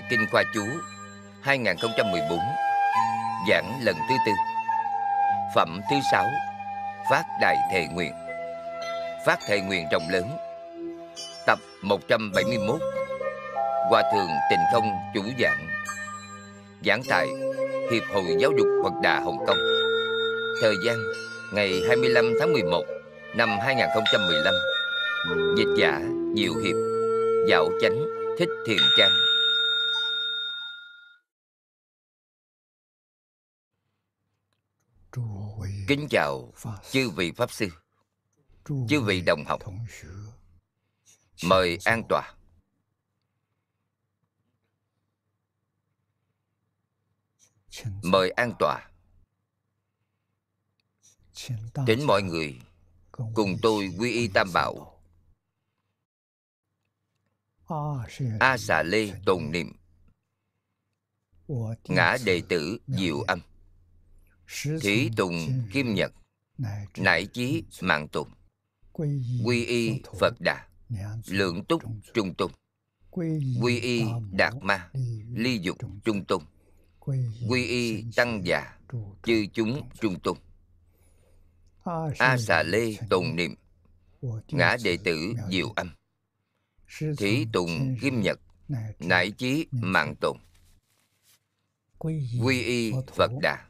Bài Kinh Khoa Chú 2014 Giảng lần thứ tư. Phẩm thứ sáu, Phát Đại Thệ Nguyện. Phát Thệ Nguyện rộng lớn. Tập 171 Hòa Thượng Tịnh Không Chủ Giảng. Giảng tại Hiệp hội Giáo dục Phật Đà Hồng Kông. Thời gian, ngày 25 tháng 11 năm 2015 Dịch giả Diệu Hiệp, Dạo Chánh Thích Thiền Trang. Kính chào chư vị Pháp Sư Chư vị đồng học. Mời an tọa. Mời an tọa. Kính mọi người Cùng tôi quy y tam bảo. A xà lê tồn niệm. Ngã đệ tử diệu âm Thí tùng kim nhật Nải chí mạng tùng。Quy y Phật Đà Lượng túc trung tung Quy y Đạt Ma Ly dục trung tung Quy y Tăng già Chư chúng trung tung A xà lê tồn niệm Ngã đệ tử diệu âm。Thí tùng kim nhật Nải chí mạng tồn Quy y Phật Đà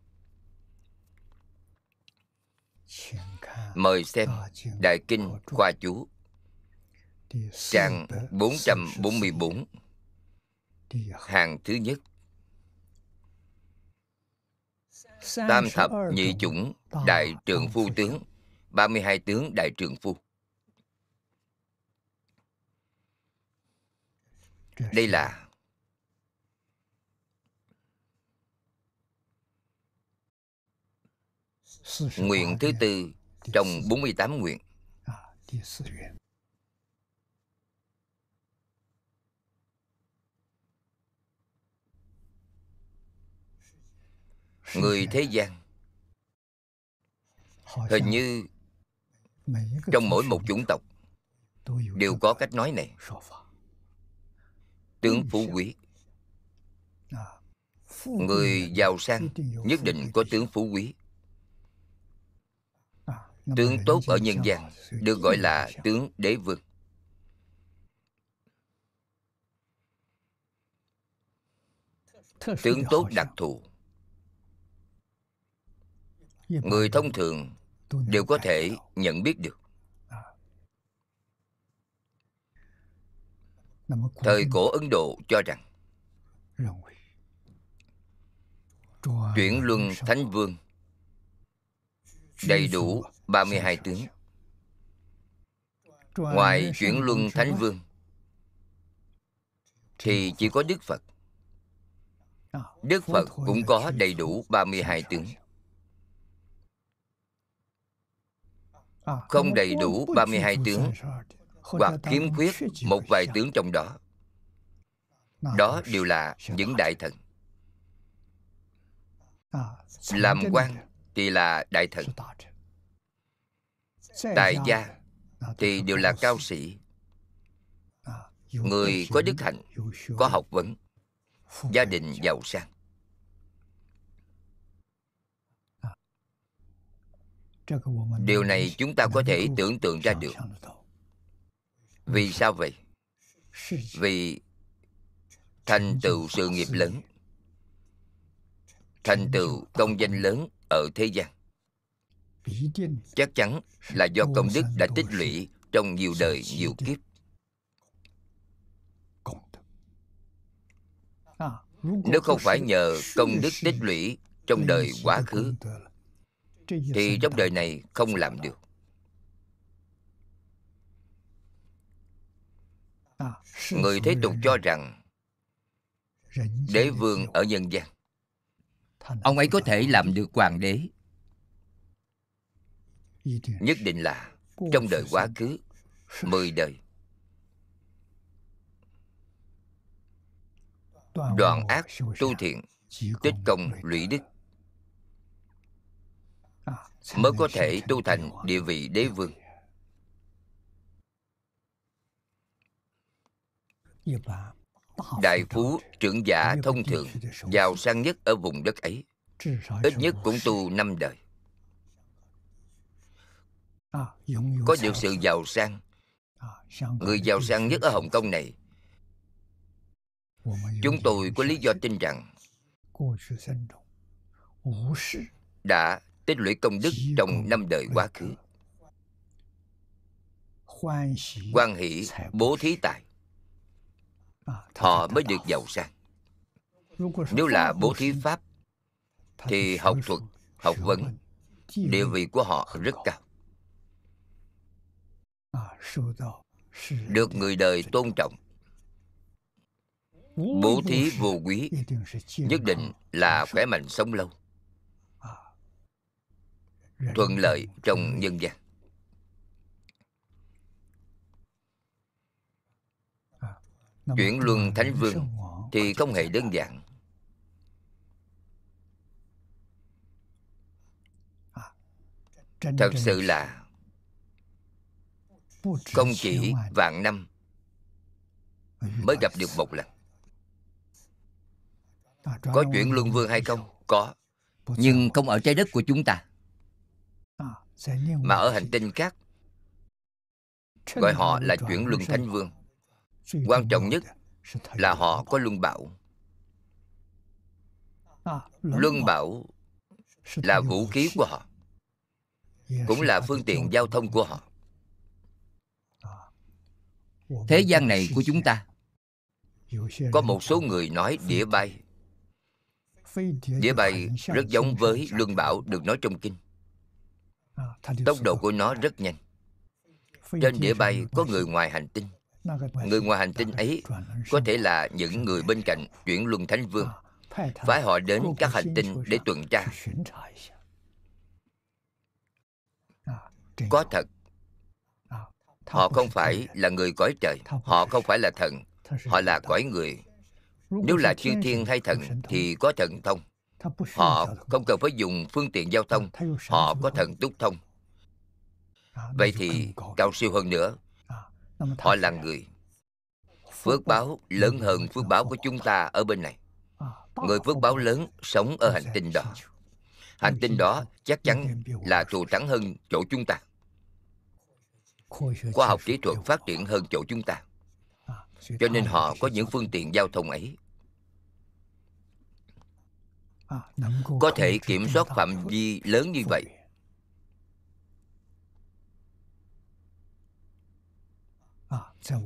Mời xem Đại Kinh Khoa Chú, Trang 444 Hàng thứ nhất. Tam thập nhị chủng Đại trưởng phu tướng 32 tướng Đại trưởng phu. Đây là Nguyện thứ tư trong 48 nguyện. Người thế gian Hình như Trong mỗi một chủng tộc Đều có cách nói này. Tướng phú quý Người giàu sang Nhất định có tướng phú quý Tướng tốt ở nhân gian Được gọi là tướng đế vương. Tướng tốt đặc thù. Người thông thường Đều có thể nhận biết được. Thời cổ Ấn Độ cho rằng Chuyển luân Thánh Vương Đầy đủ 32 tướng Ngoài chuyển luân Thánh Vương Thì chỉ có Đức Phật. Đức Phật cũng có đầy đủ 32 tướng Không đầy đủ 32 tướng Hoặc khiếm khuyết một vài tướng trong đó. Đó đều là những đại thần. Làm quan thì là đại thần Tại gia thì đều là cao sĩ. Người có đức hạnh, có học vấn Gia đình giàu sang. Điều này chúng ta có thể tưởng tượng ra được. Vì sao vậy? Vì thành tựu sự nghiệp lớn. Thành tựu công danh lớn ở thế gian chắc chắn là do công đức đã tích lũy trong nhiều đời, nhiều kiếp. Nếu không phải nhờ công đức tích lũy trong đời quá khứ, thì trong đời này không làm được. Người thế tục cho rằng, đế vương ở nhân gian, ông ấy có thể làm được hoàng đế nhất định là trong đời quá khứ mười đời. Đoạn ác tu thiện tích công lũy đức. Mới có thể tu thành địa vị đế vương. đại phú trưởng giả thông thường giàu sang nhất ở vùng đất ấy. Ít nhất cũng tu năm đời có được sự giàu sang. Người giàu sang nhất ở hồng kông này. Chúng tôi có lý do tin rằng đã tích lũy công đức trong năm đời quá khứ. Quan hỷ bố thí tài. Họ mới được giàu sang. Nếu là bố thí pháp thì học thuật học vấn địa vị của họ rất cao được người đời tôn trọng。bố thí vô quý nhất định là khỏe mạnh sống lâu thuận lợi trong nhân gian chuyển luân thánh vương thì không hề đơn giản thật sự là không chỉ vạn năm mới gặp được một lần. Có chuyển luân vương hay không? có. Nhưng không ở trái đất của chúng ta. Mà ở hành tinh khác. Gọi họ là chuyển luân thánh vương. Quan trọng nhất là họ có luân bảo. Luân bảo là vũ khí của họ cũng là phương tiện giao thông của họ thế gian này của chúng ta có một số người nói đĩa bay. Đĩa bay rất giống với luân bảo được nói trong kinh. Tốc độ của nó rất nhanh. Trên đĩa bay có người ngoài hành tinh. Người ngoài hành tinh ấy có thể là những người bên cạnh chuyển luân thánh vương phái họ đến các hành tinh để tuần tra. có thật họ không phải là người cõi trời họ không phải là thần họ là cõi người. nếu là chư thiên hay thần thì có thần thông。họ không cần phải dùng phương tiện giao thông họ có thần túc thông。vậy thì cao siêu hơn nữa。họ là người。phước báo lớn hơn phước báo của chúng ta ở bên này。người phước báo lớn sống ở hành tinh đó hành tinh đó chắc chắn là thù thắng hơn chỗ chúng ta khoa học kỹ thuật phát triển hơn chỗ chúng ta. Cho nên họ có những phương tiện giao thông ấy. Có thể kiểm soát phạm vi lớn như vậy.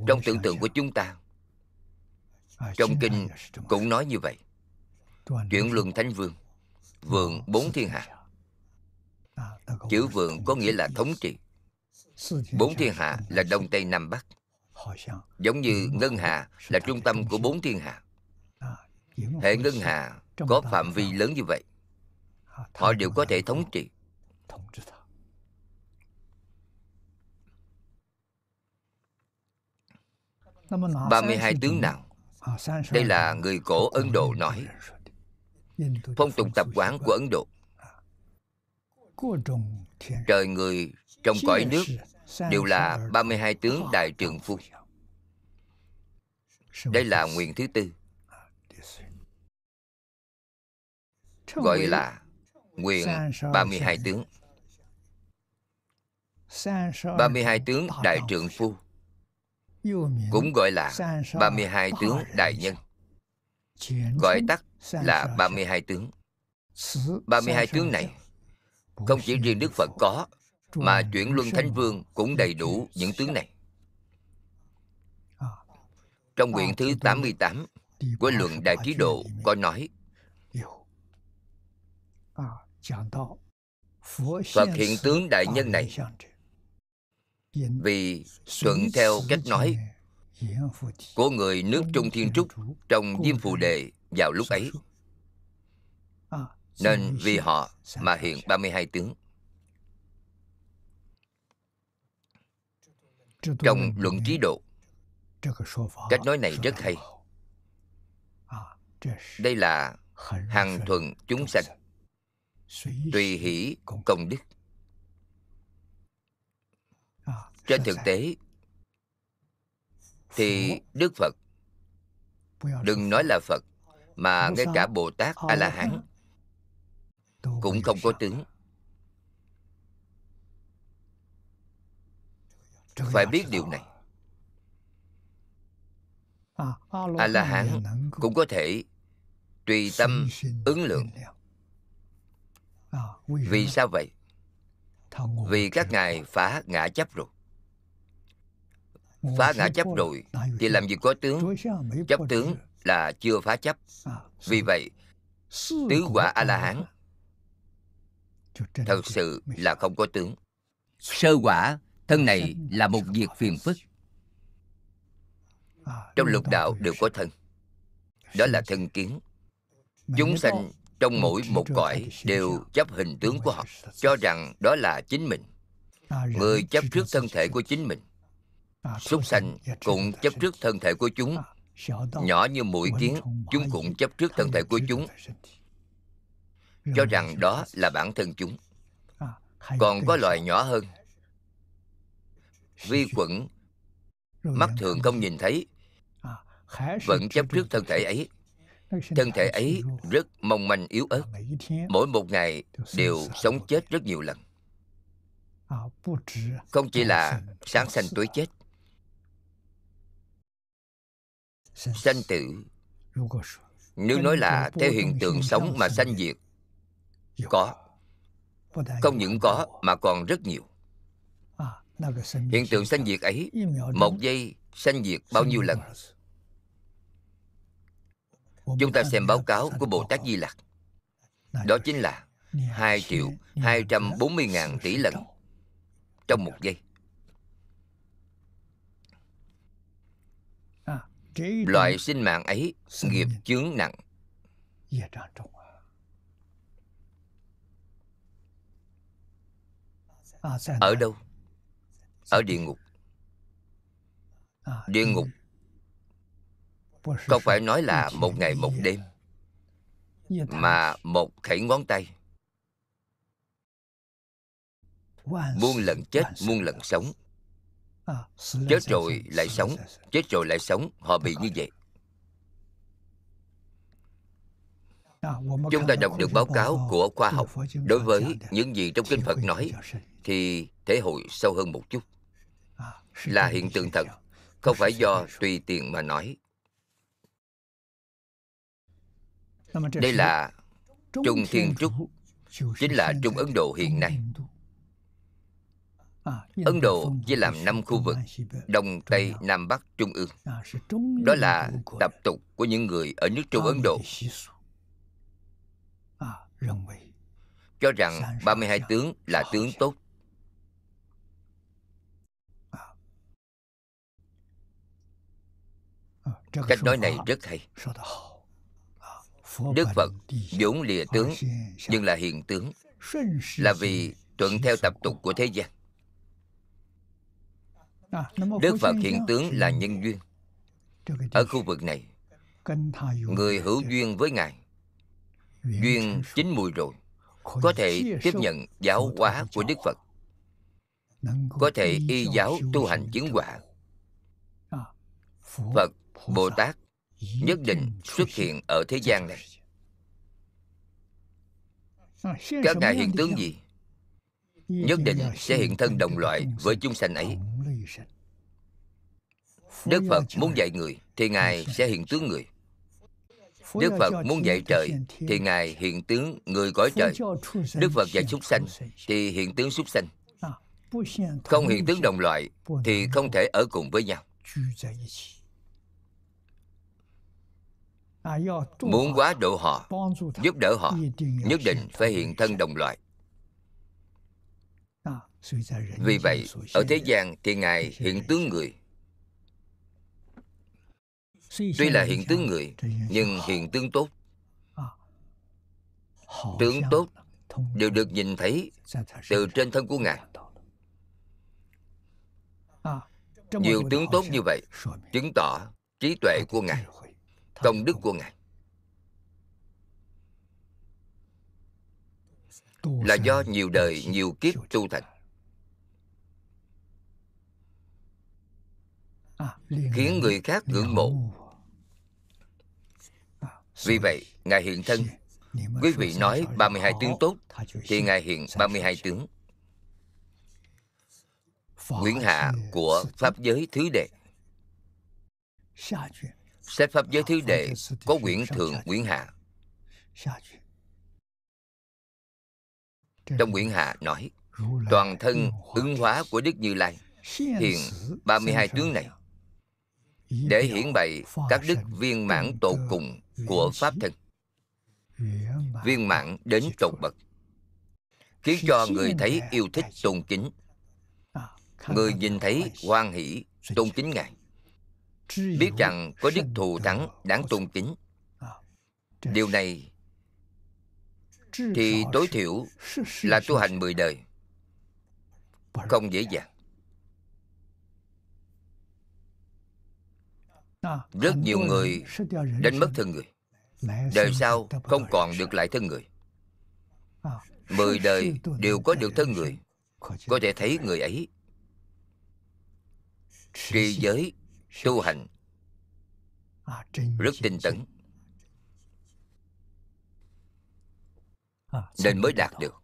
trong tưởng tượng của chúng ta trong kinh cũng nói như vậy. Chuyển luân thánh vương vượng bốn thiên hạ. Chữ vượng có nghĩa là thống trị bốn thiên hạ là đông tây nam bắc. Giống như ngân hà là trung tâm của bốn thiên hạ. hệ ngân hà có phạm vi lớn như vậy họ đều có thể thống trị. Ba mươi hai tướng nào? Đây là người cổ ấn độ nói. Phong tục tập quán của ấn độ. Trời người trong cõi nước đều là 32 tướng đại trường phu. đây là nguyện thứ tư. gọi là nguyện 32 tướng. 32 tướng đại trượng phu. cũng gọi là 32 tướng đại nhân. gọi tắt là 32 tướng. 32 tướng này không chỉ riêng Đức Phật có mà chuyển luân thánh vương cũng đầy đủ những tướng này. Trong quyển thứ 88 của luận Đại Trí Độ có nói Phật hiện tướng đại nhân này. Vì thuận theo cách nói của người nước Trung Thiên Trúc trong Diêm Phù Đề vào lúc ấy. Nên vì họ mà hiện 32 tướng Trong luận trí độ Cách nói này rất hay Đây là hằng thuần chúng sanh Tùy hỷ công đức。Trên thực tế Thì Đức Phật Đừng nói là Phật Mà ngay cả Bồ Tát A-la-hán Cũng không có tướng Phải biết điều này. A-la-hán cũng có thể tùy tâm ứng lượng. vì sao vậy? Vì các ngài phá ngã chấp rồi. Phá ngã chấp rồi. Thì làm gì có tướng? Chấp tướng là chưa phá chấp. Vì vậy tứ quả a la hán thật sự là không có tướng. Sơ quả thân này là một việc phiền phức. Trong lục đạo đều có thân. Đó là thân kiến. Chúng sanh trong mỗi một cõi đều chấp hình tướng của họ, cho rằng đó là chính mình. Người chấp trước thân thể của chính mình, súc sanh cũng chấp trước thân thể của chúng. Nhỏ như mũi kiến, chúng cũng chấp trước thân thể của chúng. Cho rằng đó là bản thân chúng. Còn có loài nhỏ hơn vi khuẩn. mắt thường không nhìn thấy. vẫn chấp trước thân thể ấy. thân thể ấy rất mong manh yếu ớt. mỗi một ngày đều sống chết rất nhiều lần. Không chỉ là sáng sanh tối chết. Sanh tử. nếu nói là theo hiện tượng sống mà sanh diệt có. Không những có mà còn rất nhiều hiện tượng sanh diệt ấy, một giây sanh diệt bao nhiêu lần? Chúng ta xem báo cáo của Bồ Tát Di Lặc. Đó chính là 2 triệu 240 ngàn tỷ lần Trong một giây. Loại sinh mạng ấy nghiệp chướng nặng. Ở đâu? Ở địa ngục. Địa ngục. Không phải nói là một ngày một đêm mà một khẩy ngón tay? Muôn lần chết muôn lần sống. Chết rồi lại sống chết rồi lại sống. Họ bị như vậy. Chúng ta đọc được báo cáo của khoa học. Đối với những gì trong kinh phật nói thì thể hội sâu hơn một chút là hiện tượng thật, không phải do tùy tiện mà nói. Đây là trung thiên trúc, chính là trung ấn độ hiện nay. Ấn độ chia làm năm khu vực, đông tây, nam bắc, trung ương. Đó là tập tục của những người ở nước trung ấn độ. Cho rằng 32 tướng là tướng tốt. Cách nói này rất hay. Đức Phật vốn lìa tướng nhưng là hiện tướng là vì thuận theo tập tục của thế gian. Đức Phật hiện tướng là nhân duyên. Ở khu vực này Người hữu duyên với Ngài Duyên chín mùi rồi Có thể tiếp nhận giáo hóa của Đức Phật Có thể y giáo tu hành chứng quả Phật, Bồ Tát nhất định xuất hiện ở thế gian này. Các ngài hiện tướng gì? Nhất định sẽ hiện thân đồng loại với chúng sanh ấy. Đức phật muốn dạy người thì ngài sẽ hiện tướng người. Đức phật muốn dạy trời thì ngài hiện tướng người cõi trời. Đức phật dạy súc sanh thì hiện tướng súc sanh. Không hiện tướng đồng loại thì không thể ở cùng với nhau muốn quá độ họ, giúp đỡ họ, nhất định phải hiện thân đồng loại. Vì vậy, ở thế gian thì ngài hiện tướng người. Tuy là hiện tướng người, nhưng hiện tướng tốt. Tướng tốt đều được nhìn thấy từ trên thân của ngài. Nhiều tướng tốt như vậy chứng tỏ trí tuệ của ngài công đức của ngài. Là do nhiều đời nhiều kiếp tu thành. Khiến người khác ngưỡng mộ. vì vậy ngài hiện thân. Quý vị nói 32 tướng tốt thì ngài hiện 32 tướng. Quyển hạ của Pháp giới thứ đệ Sách Pháp giới thứ đệ có quyển thượng quyển hạ. Trong quyển hạ nói Toàn thân ứng hóa của Đức Như Lai Hiện 32 tướng này. Để hiển bày các đức viên mãn tột cùng của Pháp thân. Viên mãn đến tột bậc Khiến cho người thấy yêu thích tôn kính. Người nhìn thấy hoan hỷ tôn kính ngài biết rằng có đức thù thắng đáng tôn kính. Điều này thì tối thiểu là tu hành mười đời. Không dễ dàng. Rất nhiều người đánh mất thân người. đời sau không còn được lại thân người. Mười đời đều có được thân người. có thể thấy người ấy. Trì giới tu hành. Rất tinh tấn. Nên mới đạt được.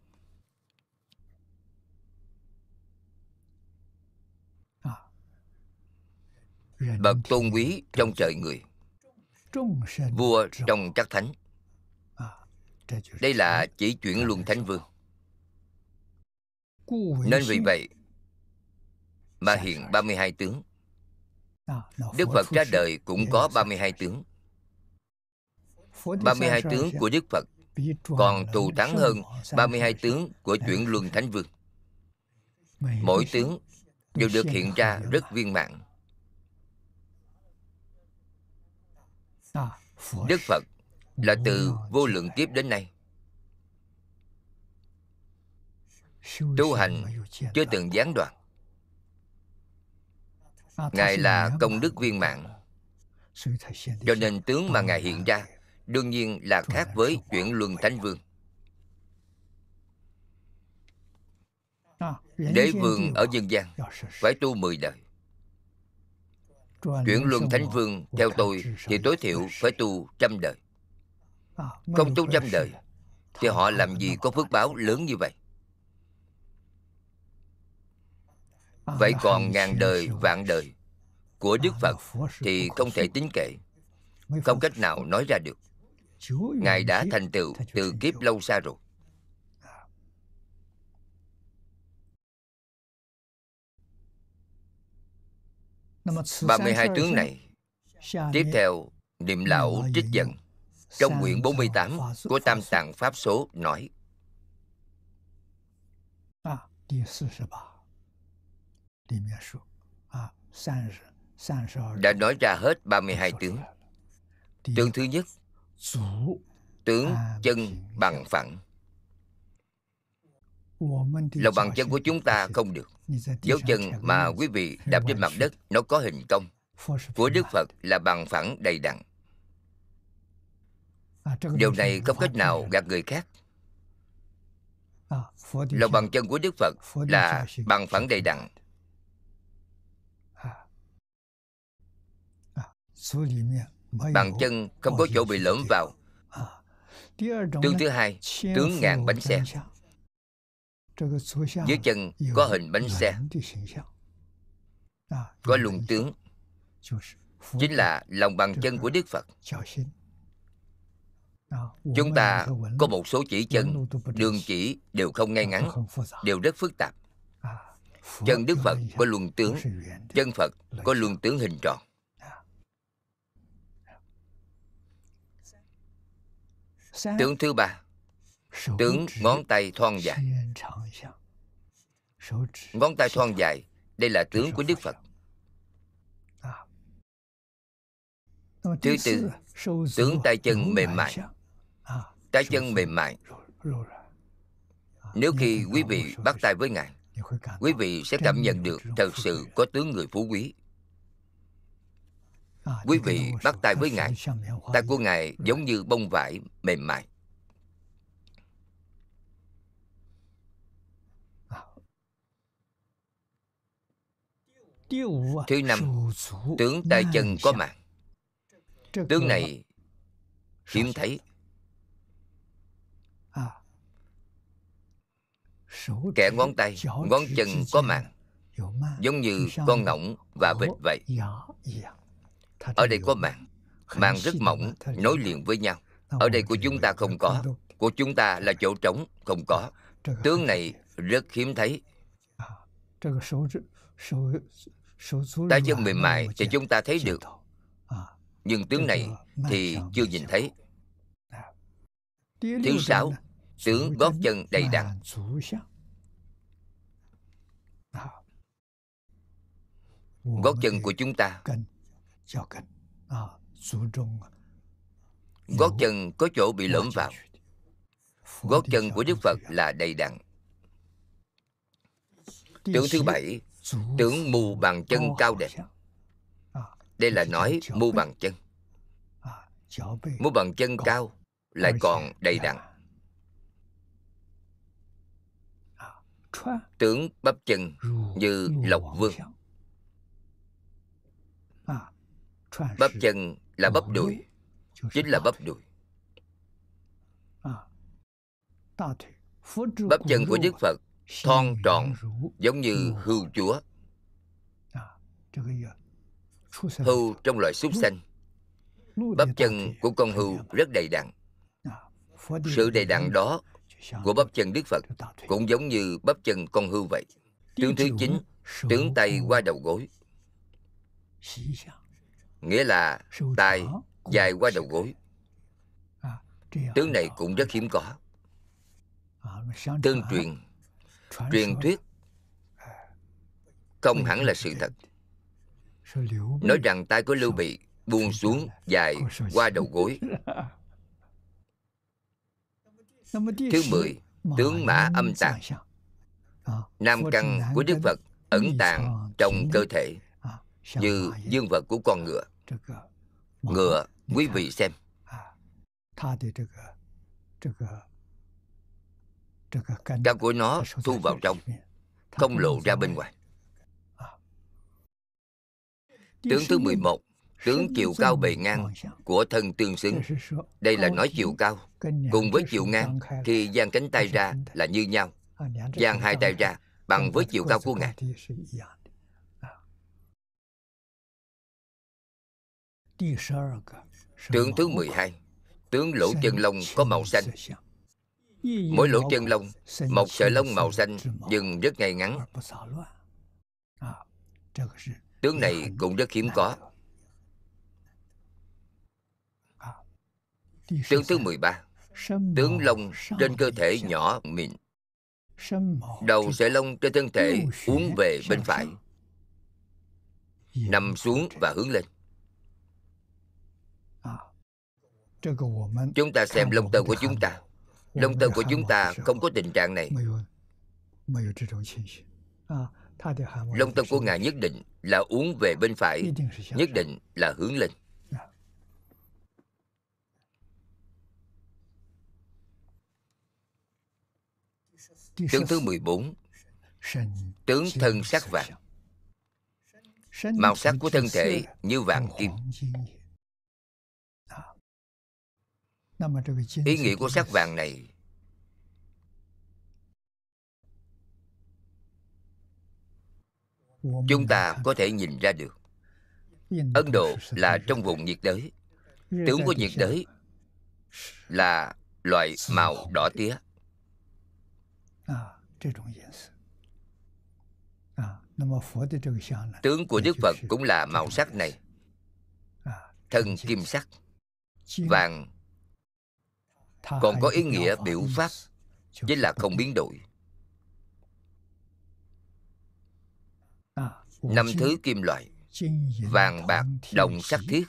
Bậc tôn quý trong trời người. Vua trong các thánh. Đây là chỉ chuyển luân thánh vương. Nên vì vậy mà hiện 32 tướng. Đức Phật ra đời cũng có 32 tướng. 32 tướng của Đức Phật còn thù thắng hơn 32 tướng của chuyển luân Thánh Vương. Mỗi tướng đều được hiện ra rất viên mãn. Đức Phật là từ vô lượng kiếp đến nay tu hành chưa từng gián đoạn ngài là công đức viên mãn. Cho nên tướng mà ngài hiện ra đương nhiên là khác với chuyển luân thánh vương. Đế vương ở dân gian phải tu mười đời. Chuyển luân thánh vương theo tôi thì tối thiểu phải tu trăm đời. Không tu trăm đời thì họ làm gì có phước báo lớn như vậy vậy còn ngàn đời vạn đời của đức phật thì không thể tính kể không cách nào nói ra được. Ngài đã thành tựu từ kiếp lâu xa rồi. Ba mươi hai tướng này tiếp theo niệm lão trích dẫn trong quyển 48 của Tam Tạng Pháp Số nói đã nói ra hết 32 tướng. Tướng thứ nhất, tướng chân bằng phẳng. Lòng bằng chân của chúng ta không được. Dấu chân mà quý vị đạp trên mặt đất nó có hình cong. Của Đức Phật là bằng phẳng đầy đặn. Điều này không cách nào gạt người khác. Lòng bằng chân của Đức Phật là bằng phẳng đầy đặn Bàn chân không có chỗ bị lõm vào. Tướng thứ hai Tướng ngàn bánh xe. Dưới chân có hình bánh xe. Có luồng tướng. Chính là lòng bàn chân của Đức Phật. Chúng ta có một số chỉ chân Đường chỉ đều không ngay ngắn Đều rất phức tạp. Chân Đức Phật có luồng tướng Chân Phật có luồng tướng hình tròn Tướng thứ ba. Tướng ngón tay thon dài. Ngón tay thon dài. Đây là tướng của Đức Phật. thứ tư tướng tay chân mềm mại。tay chân mềm mại。nếu khi quý vị bắt tay với ngài quý vị sẽ cảm nhận được thật sự có tướng người phú quý quý vị bắt tay với ngài. tay của ngài giống như bông vải mềm mại. Thứ năm tướng tay chân có mạng. Tướng này hiếm thấy. Kẻ ngón tay ngón chân có mạng. giống như con ngỗng và vịt vậy ở đây có mạng mạng rất mỏng nối liền với nhau. ở đây của chúng ta không có. của chúng ta là chỗ trống không có. Tướng này rất hiếm thấy. Tay chân mềm mại thì chúng ta thấy được. nhưng tướng này thì chưa nhìn thấy. Thứ sáu tướng gót chân đầy đặn. gót chân của chúng ta gót chân có chỗ bị lõm vào. Gót chân của đức phật là đầy đặn. Tướng thứ bảy tướng mù bằng chân cao đẹp. Đây là nói mu bằng chân. Mu bằng chân cao lại còn đầy đặn. Tướng bắp chân như lộc vương bắp chân là bắp đùi. chính là bắp đùi. Bắp chân của đức phật thon tròn giống như hươu chúa. Hưu trong loại súc sanh. Bắp chân của con hưu rất đầy đặn. Sự đầy đặn đó của bắp chân đức phật cũng giống như bắp chân con hưu vậy. Tướng thứ chín tướng tay qua đầu gối nghĩa là tay dài qua đầu gối. tướng này cũng rất hiếm có. Tương truyền truyền thuyết không hẳn là sự thật. nói rằng tay của lưu bị buông xuống dài qua đầu gối. Thứ mười tướng mã âm tàng nam căn của đức phật ẩn tàng trong cơ thể như dương vật của con ngựa ngựa quý vị xem căn của nó thu vào trong không lộ ra bên ngoài。Tướng thứ 11 Tướng chiều cao bề ngang của thân tương xứng Đây là nói chiều cao Cùng với chiều ngang Thì dang cánh tay ra là như nhau Dang hai tay ra bằng với chiều cao của Ngài Tướng thứ 12 Tướng lỗ chân lông có màu xanh. Mỗi lỗ chân lông Một sợi lông màu xanh Nhưng rất ngay ngắn. Tướng này cũng rất hiếm có. Tướng thứ 13 Tướng lông trên cơ thể nhỏ mịn. Đầu sợi lông trên thân thể uốn về bên phải. Nằm xuống và hướng lên Chúng ta xem lông tơ của chúng ta. Lông tơ của chúng ta không có tình trạng này. Lông tơ của Ngài nhất định là uống về bên phải Nhất định là hướng lên. Tướng thứ 14 Tướng thân sắc vàng. Màu sắc của thân thể như vàng kim Ý nghĩa của sắc vàng này. Chúng ta có thể nhìn ra được. Ấn độ là trong vùng nhiệt đới. Tướng của nhiệt đới là loại màu đỏ tía. Tướng của đức phật cũng là màu sắc này. thân kim sắc vàng còn có ý nghĩa biểu pháp chính là không biến đổi. Năm thứ kim loại vàng bạc đồng sắc thiết.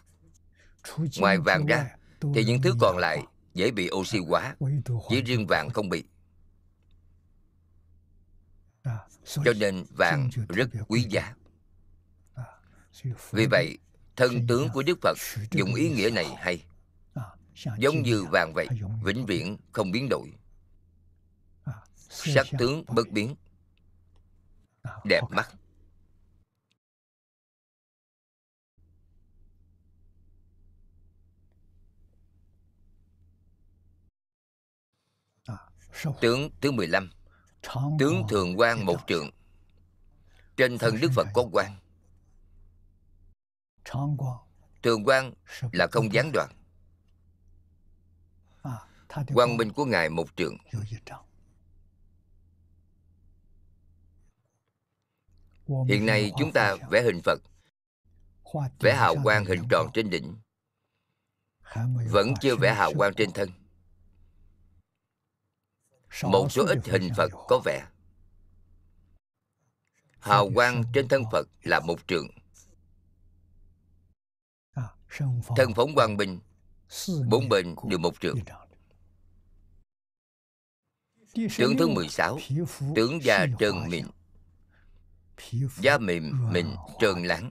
Ngoài vàng ra Thì những thứ còn lại dễ bị oxy hóa Chỉ riêng vàng không bị. Cho nên vàng rất quý giá. Vì vậy Thân tướng của Đức Phật dùng ý nghĩa này hay Giống như vàng vậy Vĩnh viễn không biến đổi. Sắc tướng bất biến. Đẹp mắt. Tướng thứ 15 Tướng thường quan một trượng. Trên thân Đức Phật có quan Thường quan là không gián đoạn Quang minh của Ngài một trượng. Hiện nay chúng ta vẽ hình Phật. Vẽ hào quang hình tròn trên đỉnh. Vẫn chưa vẽ hào quang trên thân. một số ít hình phật có vẻ. hào quang trên thân phật là một trượng. thân phóng quang minh. bốn bên đều một trượng tướng thứ 16 tướng da trơn mịn da mềm mịn trơn láng.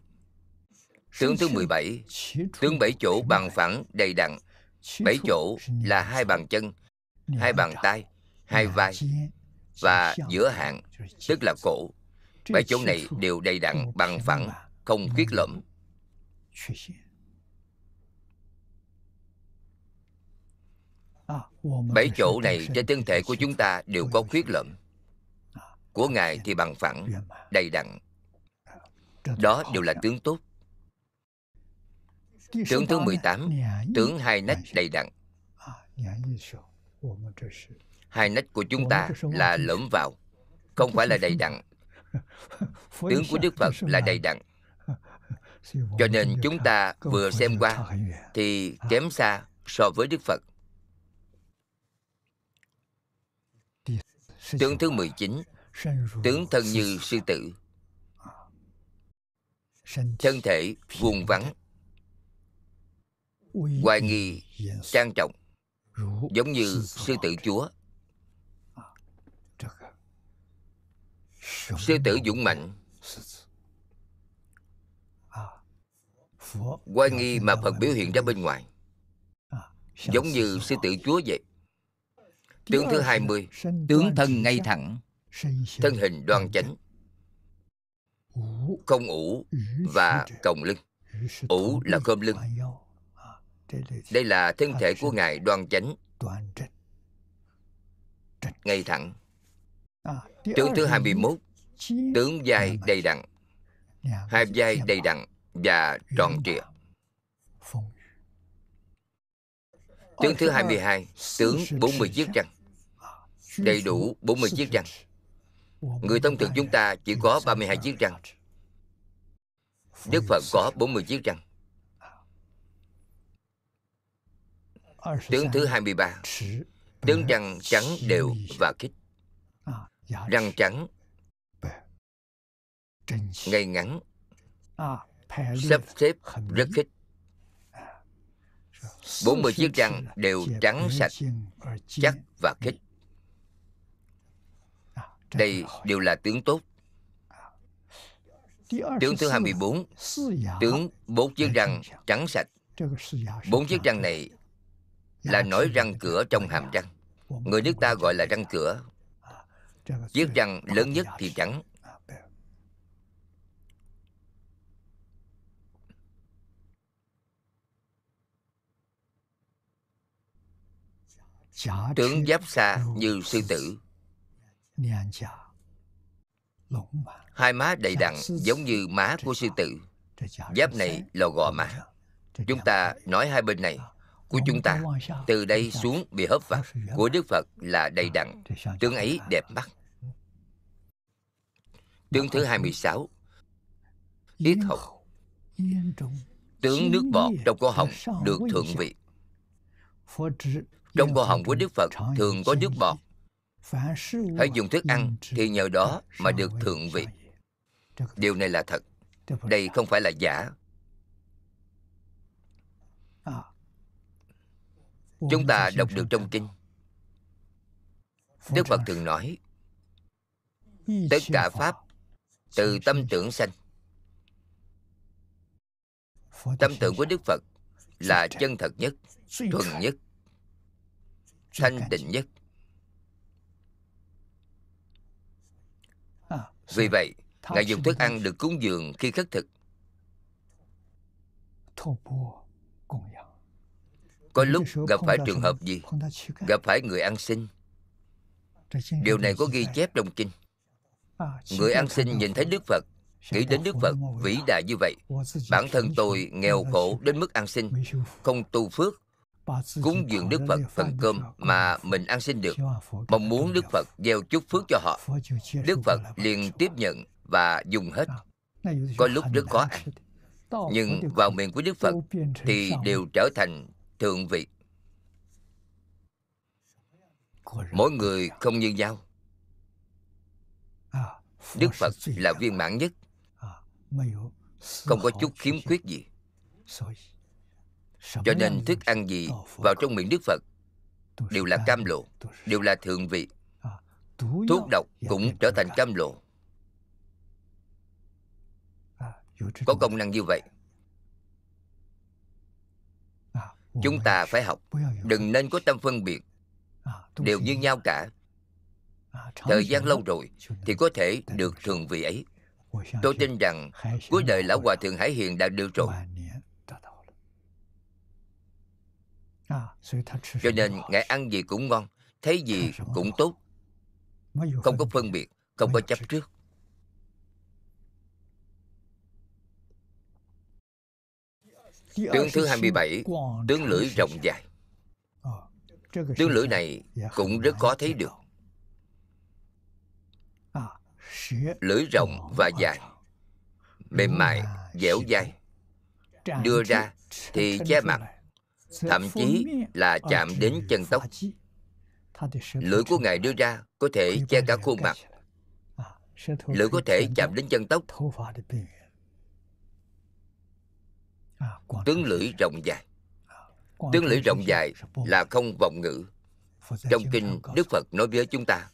Tướng thứ 17 tướng bảy chỗ bằng phẳng đầy đặn. Bảy chỗ là hai bàn chân hai bàn tay hai vai và giữa hạng tức là cổ. Bảy chỗ này đều đầy đặn bằng phẳng không khuyết lẫm bảy chỗ này trên thân thể của chúng ta đều có khuyết lợm. Của ngài thì bằng phẳng, đầy đặn. Đó đều là tướng tốt. Tướng thứ 18 tướng hai nách đầy đặn. Hai nách của chúng ta là lõm vào, không phải là đầy đặn. Tướng của đức phật là đầy đặn. Cho nên chúng ta vừa xem qua thì kém xa so với đức phật. Tướng thứ 19 tướng thân như sư tử. Thân thể vuông vắn hoài nghi, trang trọng, giống như sư tử chúa. Sư tử dũng mạnh. Quay nghi mà Phật biểu hiện ra bên ngoài. Giống như sư tử chúa vậy. Tướng thứ 20 Tướng thân ngay thẳng. Thân hình đoan chánh. Không ủ và còng lưng. Ủ là khom lưng. Đây là thân thể của Ngài đoan chánh. Ngay thẳng. Tướng thứ 21 Tướng dài đầy đặn. Hai vai đầy đặn và tròn trịa. Tướng thứ 22 Tướng 40 chiếc răng. Đầy đủ 40 chiếc răng. Người thông thường chúng ta chỉ có 32 chiếc răng. Đức Phật có 40 chiếc răng. Tướng thứ 23 Tướng răng trắng đều và khít. Răng trắng ngay ngắn. Sắp xếp rất khích 40 chiếc răng đều trắng sạch, chắc và khích đây đều là tướng tốt. Tướng thứ 24 tướng bốn chiếc răng trắng sạch. Bốn chiếc răng này là nói răng cửa trong hàm răng. Người nước ta gọi là răng cửa. Chiếc răng lớn nhất thì trắng tướng giáp xa như sư tử. hai má đầy đặn giống như má của sư tử. Giáp này là gò má chúng ta nói hai bên này. của chúng ta từ đây xuống bị hấp vào của đức phật là đầy đặn. tướng ấy đẹp mắt. Tướng thứ 26 yết hộc tướng nước bọt trong cổ họng được thượng vị trong cổ họng của Đức Phật, thường có nước bọt. Hãy dùng thức ăn thì nhờ đó mà được thượng vị. Điều này là thật. Đây không phải là giả. Chúng ta đọc được trong kinh. Đức phật thường nói, tất cả pháp từ tâm tưởng sanh. Tâm tưởng của đức phật là chân thật nhất, thuần nhất thanh tịnh nhất. Vì vậy ngài dùng thức ăn được cúng dường khi khất thực. Có lúc gặp phải trường hợp gì? gặp phải người ăn xin. Điều này có ghi chép trong kinh. Người ăn xin nhìn thấy đức phật nghĩ đến đức phật vĩ đại như vậy. Bản thân tôi nghèo khổ đến mức ăn xin. Không tu phước cúng dường đức phật phần cơm mà mình ăn xin được. Mong muốn đức phật gieo chúc phước cho họ. Đức phật liền tiếp nhận và dùng hết. Có lúc rất khó ăn, nhưng vào miệng của đức phật thì đều trở thành thượng vị. Mỗi người không như nhau. Đức phật là viên mãn nhất. Không có chút khiếm khuyết gì cho nên thức ăn gì vào trong miệng đức phật đều là cam lộ đều là thượng vị. Thuốc độc cũng trở thành cam lộ. Có công năng như vậy. Chúng ta phải học đừng nên có tâm phân biệt. Đều như nhau cả. Thời gian lâu rồi thì có thể được thường vị ấy. Tôi tin rằng cuối đời lão hòa thượng hải hiền đã được rồi cho nên ngài ăn gì cũng ngon thấy gì cũng tốt。không có phân biệt không có chấp trước。Tướng thứ 27 Tướng lưỡi rộng dài。Tướng lưỡi này cũng rất khó thấy được。Lưỡi rộng và dài Mềm mại, dẻo dai Đưa ra thì che mặt Thậm chí là chạm đến chân tóc. Lưỡi của Ngài đưa ra có thể che cả khuôn mặt. Lưỡi có thể chạm đến chân tóc. tướng lưỡi rộng dài. Tướng lưỡi rộng dài là không vọng ngữ. Trong kinh đức phật nói với chúng ta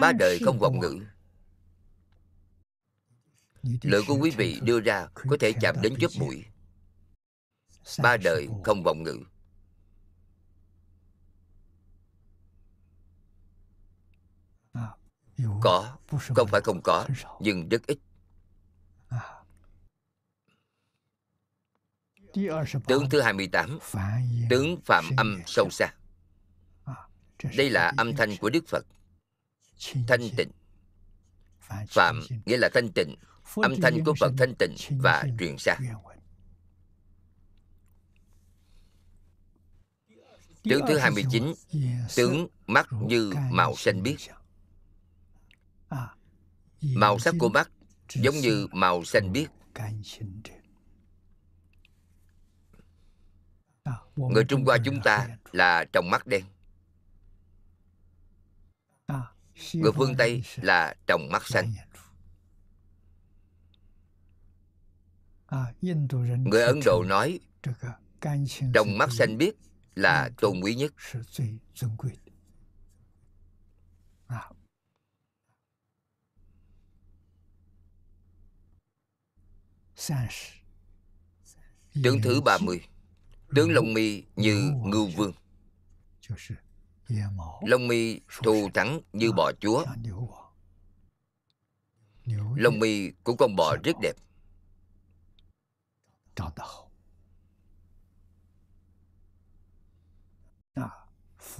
ba đời không vọng ngữ. Lưỡi của quý vị đưa ra có thể chạm đến chóp mũi. Ba đời không vọng ngữ có không phải không có nhưng rất ít. Tướng thứ 28 Tướng phạm âm sâu xa. Đây là âm thanh của Đức Phật. Thanh tịnh. Phạm nghĩa là thanh tịnh. Âm thanh của Phật thanh tịnh và truyền xa. Tướng thứ 29 Tướng mắt như màu xanh biếc Màu sắc của mắt giống như màu xanh biếc. Người trung hoa chúng ta là trồng mắt đen. Người phương tây là trồng mắt xanh. Người ấn độ nói trồng mắt xanh biết là tôn quý nhất. Tướng thứ 30 Tướng lông mi như ngưu vương. Lông mi thù thắng như bò chúa. Lông mi của con bò rất đẹp.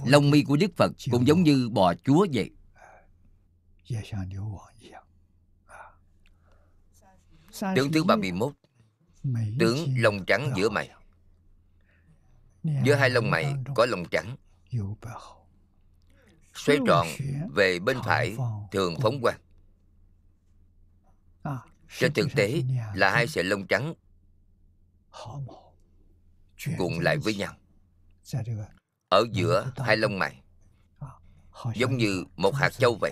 Lông mi của Đức Phật cũng giống như bò chúa vậy Tướng thứ 31 Tướng lông trắng giữa mày. Giữa hai lông mày có lông trắng. Xoay tròn về bên phải thường phóng quang. Trên thực tế là hai sợi lông trắng cuộn lại với nhau. Ở giữa hai lông mày. Giống như một hạt châu vậy.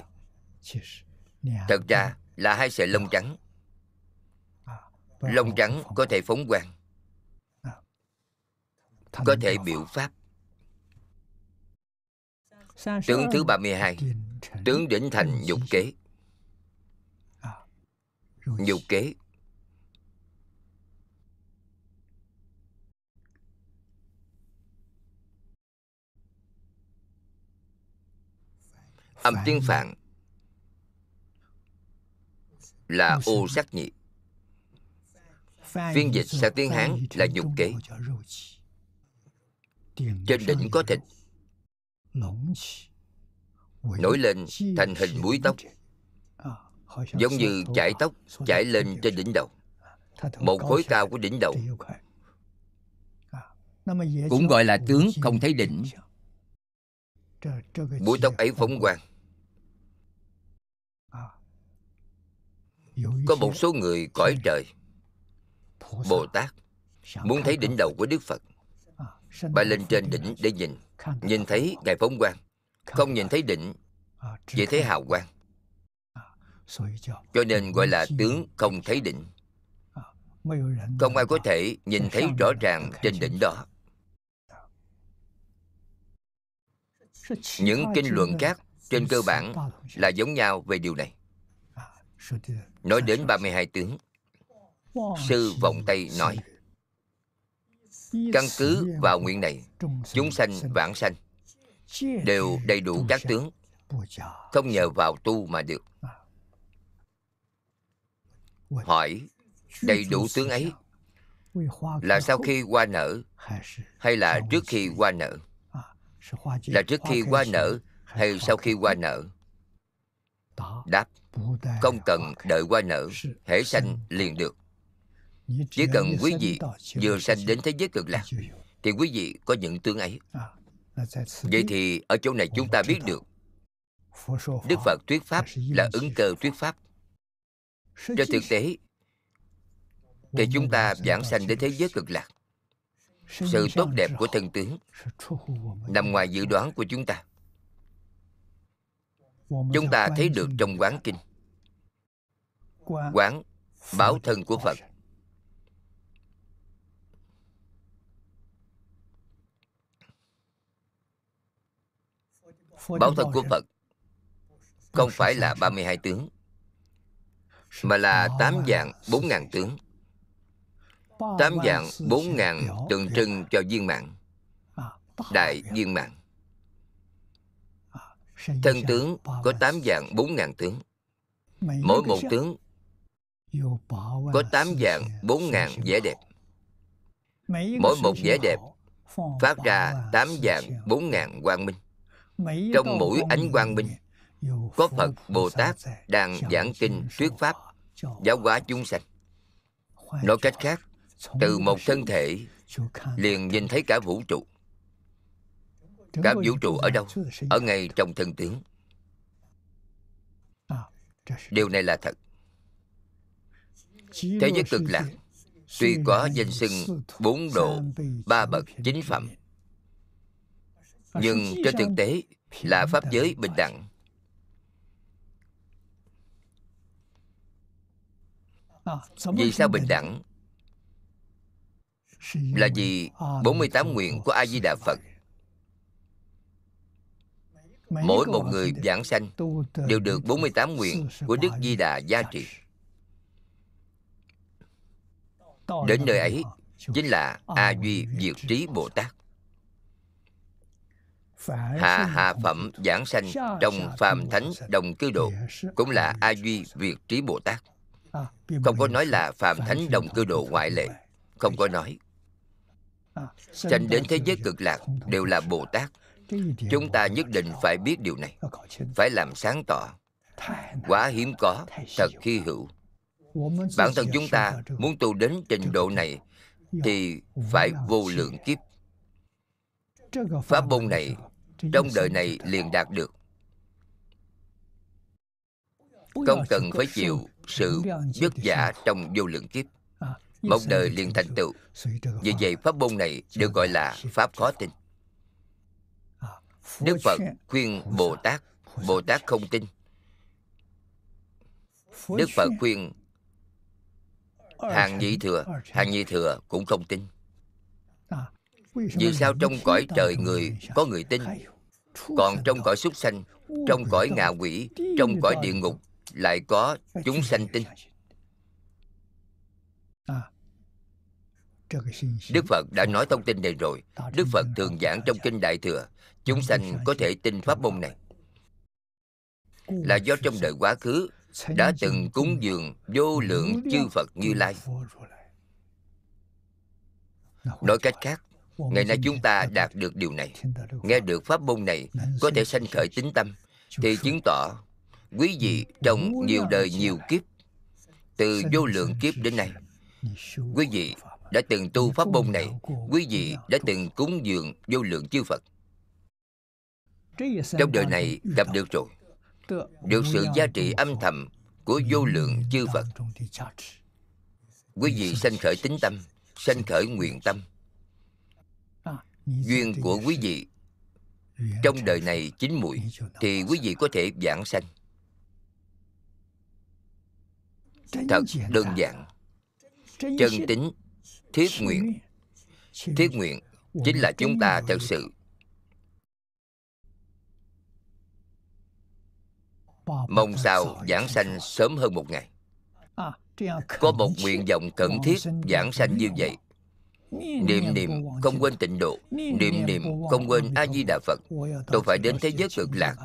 Thật ra là hai sợi lông trắng Lông trắng có thể phóng quang có thể biểu pháp. Tướng thứ 32 Tướng đỉnh thành nhục kế. Nhục kế. Âm tiếng Phạn Là ô sắc nhị Phiên dịch sang tiếng Hán là nhục kế Trên đỉnh có thịt. Nổi lên thành hình búi tóc. Giống như chải tóc chải lên trên đỉnh đầu. Một khối cao của đỉnh đầu. Cũng gọi là tướng không thấy đỉnh. Búi tóc ấy phóng quang. Có một số người cõi trời Bồ Tát Muốn thấy đỉnh đầu của Đức Phật. Bay lên trên đỉnh để nhìn Nhìn thấy Ngài phóng quang Không nhìn thấy đỉnh Chỉ thấy hào quang. Cho nên gọi là tướng không thấy đỉnh. Không ai có thể nhìn thấy rõ ràng trên đỉnh đó. Những kinh luận khác trên cơ bản là giống nhau về điều này. Nói đến 32 tướng Sư Vọng Tây nói, Căn cứ vào nguyện này, Chúng sanh vãng sanh Đều đầy đủ các tướng, Không nhờ vào tu mà được. Hỏi, Đầy đủ tướng ấy Là sau khi qua nở Hay là trước khi qua nở? Là trước khi qua nở Hay sau khi qua nở? Đáp, Không cần đợi qua nở, Hễ sanh liền được chỉ cần quý vị vừa sanh đến thế giới cực lạc Thì quý vị có những tướng ấy. Vậy thì ở chỗ này chúng ta biết được Đức Phật thuyết Pháp là ứng cơ thuyết Pháp. Trên thực tế Thì chúng ta giảng sanh đến thế giới cực lạc. Sự tốt đẹp của thân tướng Nằm ngoài dự đoán của chúng ta. Chúng ta thấy được trong quán kinh Quán báo thân của Phật Báo thân của Phật Không phải là 32 tướng Mà là 8 dạng 4 ngàn tướng. 8 dạng 4 ngàn tượng trưng cho viên mạng Đại viên mạng Thân tướng có 8 dạng 4 ngàn tướng. Mỗi một tướng có 8 dạng 4 ngàn vẻ đẹp. Mỗi một vẻ đẹp phát ra 8 dạng 4 ngàn quang minh trong mỗi ánh quang minh có phật bồ tát đang giảng kinh thuyết pháp giáo hóa chúng sanh. nói cách khác từ một thân thể liền nhìn thấy cả vũ trụ. Cả vũ trụ ở đâu? Ở ngay trong thân tướng. Điều này là thật. Thế giới cực lạc tuy có danh xưng bốn độ ba bậc chính phẩm nhưng trên thực tế là pháp giới bình đẳng. Vì sao bình đẳng? Là vì 48 nguyện của A Di Đà Phật. Mỗi một người giảng sanh đều được 48 nguyện của Đức Di Đà gia trị Đến nơi ấy chính là A Duy Diệt Trí Bồ Tát hạ hạ phẩm giảng sanh trong phàm thánh đồng cư độ cũng là a duy việt trí bồ tát. Không có nói là phàm thánh đồng cư độ ngoại lệ. không có nói. Sanh đến thế giới cực lạc đều là bồ tát. Chúng ta nhất định phải biết điều này. phải làm sáng tỏ. Quá hiếm có thật hy hữu. Bản thân chúng ta muốn tu đến trình độ này thì phải vô lượng kiếp. Pháp môn này trong đời này liền đạt được. Không cần phải chịu sự vất vả trong vô lượng kiếp. Một đời liền thành tựu. Vì vậy pháp môn này được gọi là pháp khó tin đức phật khuyên bồ tát bồ tát không tin. Đức phật khuyên hàng nhị thừa hàng nhị thừa cũng không tin. Vì sao trong cõi trời người có người tin còn trong cõi súc sanh, trong cõi ngạ quỷ, trong cõi địa ngục lại có chúng sanh tin Đức Phật đã nói thông tin này rồi. Đức Phật thường giảng trong Kinh Đại Thừa, Chúng sanh có thể tin pháp môn này. Là do trong đời quá khứ, Đã từng cúng dường vô lượng chư Phật Như Lai. Nói cách khác Ngày nay chúng ta đạt được điều này. Nghe được pháp môn này, Có thể sanh khởi tính tâm, Thì chứng tỏ Quý vị trong nhiều đời nhiều kiếp. Từ vô lượng kiếp đến nay, Quý vị đã từng tu pháp môn này, Quý vị đã từng cúng dường vô lượng chư Phật. Trong đời này gặp được rồi. Được sự giá trị âm thầm của vô lượng chư Phật. Quý vị sanh khởi tính tâm, Sanh khởi nguyện tâm. Duyên của quý vị. Trong đời này chín muội Thì quý vị có thể giảng sanh. Thật đơn giản. Chân tính Thiết nguyện. Thiết nguyện chính là chúng ta thật sự. Mong sao giảng sanh sớm hơn một ngày. Có một nguyện vọng cần thiết giảng sanh như vậy Niệm niệm không quên tịnh độ Niệm niệm không quên A-di-đà Phật. Tôi phải đến thế giới cực lạc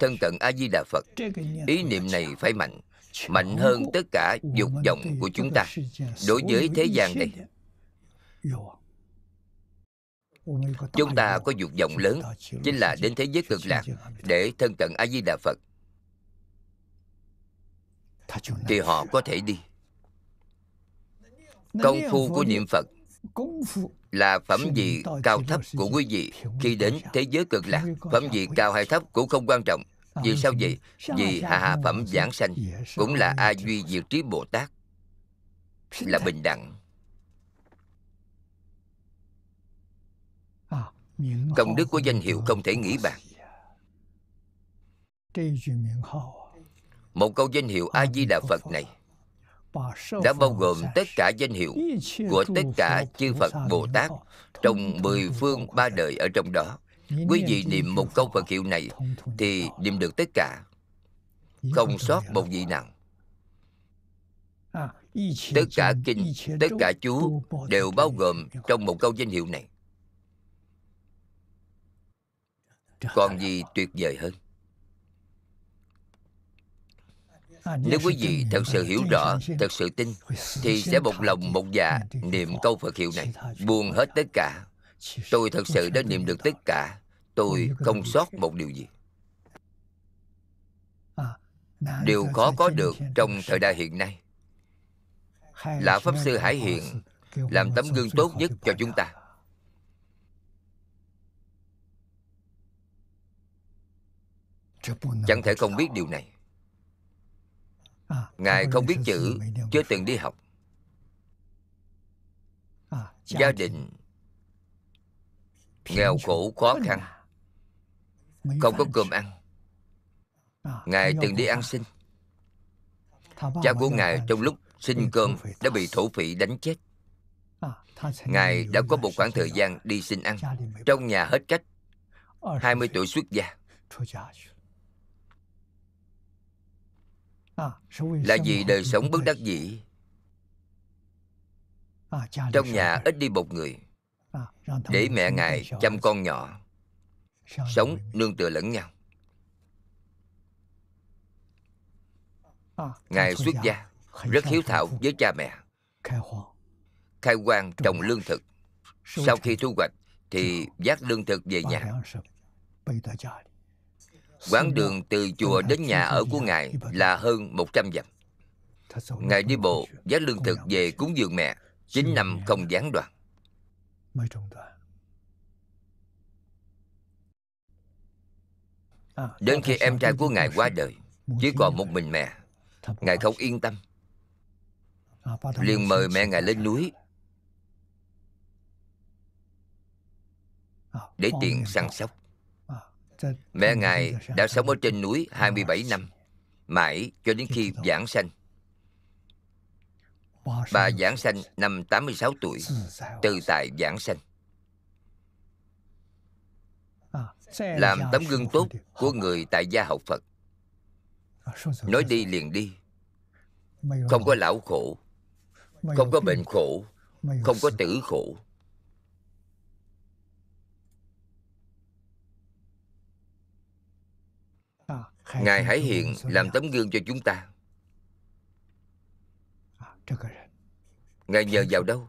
Thân cận A-di-đà Phật. Ý niệm này phải mạnh Mạnh hơn tất cả dục vọng của chúng ta Đối với thế gian này. Chúng ta có dục vọng lớn Chính là đến thế giới cực lạc Để thân cận A-di-đà Phật. Thì họ có thể đi. Công phu của niệm Phật là phẩm gì cao thấp của quý vị khi đến thế giới cực lạc. Phẩm gì cao hay thấp cũng không quan trọng. Vì sao vậy? vì hạ hạ phẩm giảng sanh cũng là a duy diệt trí bồ tát. Là bình đẳng. Công đức của danh hiệu không thể nghĩ bàn. một câu danh hiệu a di đà phật này đã bao gồm tất cả danh hiệu của tất cả chư Phật Bồ Tát trong mười phương ba đời ở trong đó. Quý vị niệm một câu Phật hiệu này thì niệm được tất cả, không sót một vị nào. Tất cả kinh, tất cả chú đều bao gồm trong một câu danh hiệu này. Còn gì tuyệt vời hơn? Nếu quý vị thật sự hiểu rõ, thật sự tin Thì sẽ một lòng một dạ niệm câu Phật hiệu này. Buông hết tất cả. Tôi thật sự đã niệm được tất cả. Tôi không sót một điều gì. Điều khó có được trong thời đại hiện nay. Là Pháp Sư Hải Hiện Làm tấm gương tốt nhất cho chúng ta. Chẳng thể không biết điều này ngài không biết chữ chưa từng đi học. Gia đình. Nghèo khổ khó khăn. không có cơm ăn. Ngài từng đi ăn xin. Cha của ngài trong lúc xin cơm đã bị thổ phỉ đánh chết. Ngài đã có một khoảng thời gian đi xin ăn trong nhà hết cách 20 tuổi xuất gia là vì đời sống bất đắc dĩ. Trong nhà ít đi một người. Để mẹ ngài chăm con nhỏ. Sống nương tựa lẫn nhau. Ngài xuất gia rất hiếu thảo với cha mẹ. khai quang trồng lương thực. Sau khi thu hoạch thì vác lương thực về nhà Quãng đường từ chùa đến nhà ở của Ngài là hơn 100 dặm. Ngài đi bộ giá lương thực về cúng dường mẹ 9 năm không gián đoạn. Đến khi em trai của Ngài qua đời Chỉ còn một mình mẹ Ngài không yên tâm. Liền mời mẹ Ngài lên núi. Để tiện săn sóc Mẹ Ngài đã sống ở trên núi 27 năm, Mãi cho đến khi giảng sanh. Bà giảng sanh năm 86 tuổi, Từ tại giảng sanh. Làm tấm gương tốt của người tại gia học phật. Nói đi liền đi. Không có lão khổ, không có bệnh khổ, không có tử khổ. Ngài hãy hiện làm tấm gương cho chúng ta. Ngài nhờ vào đâu?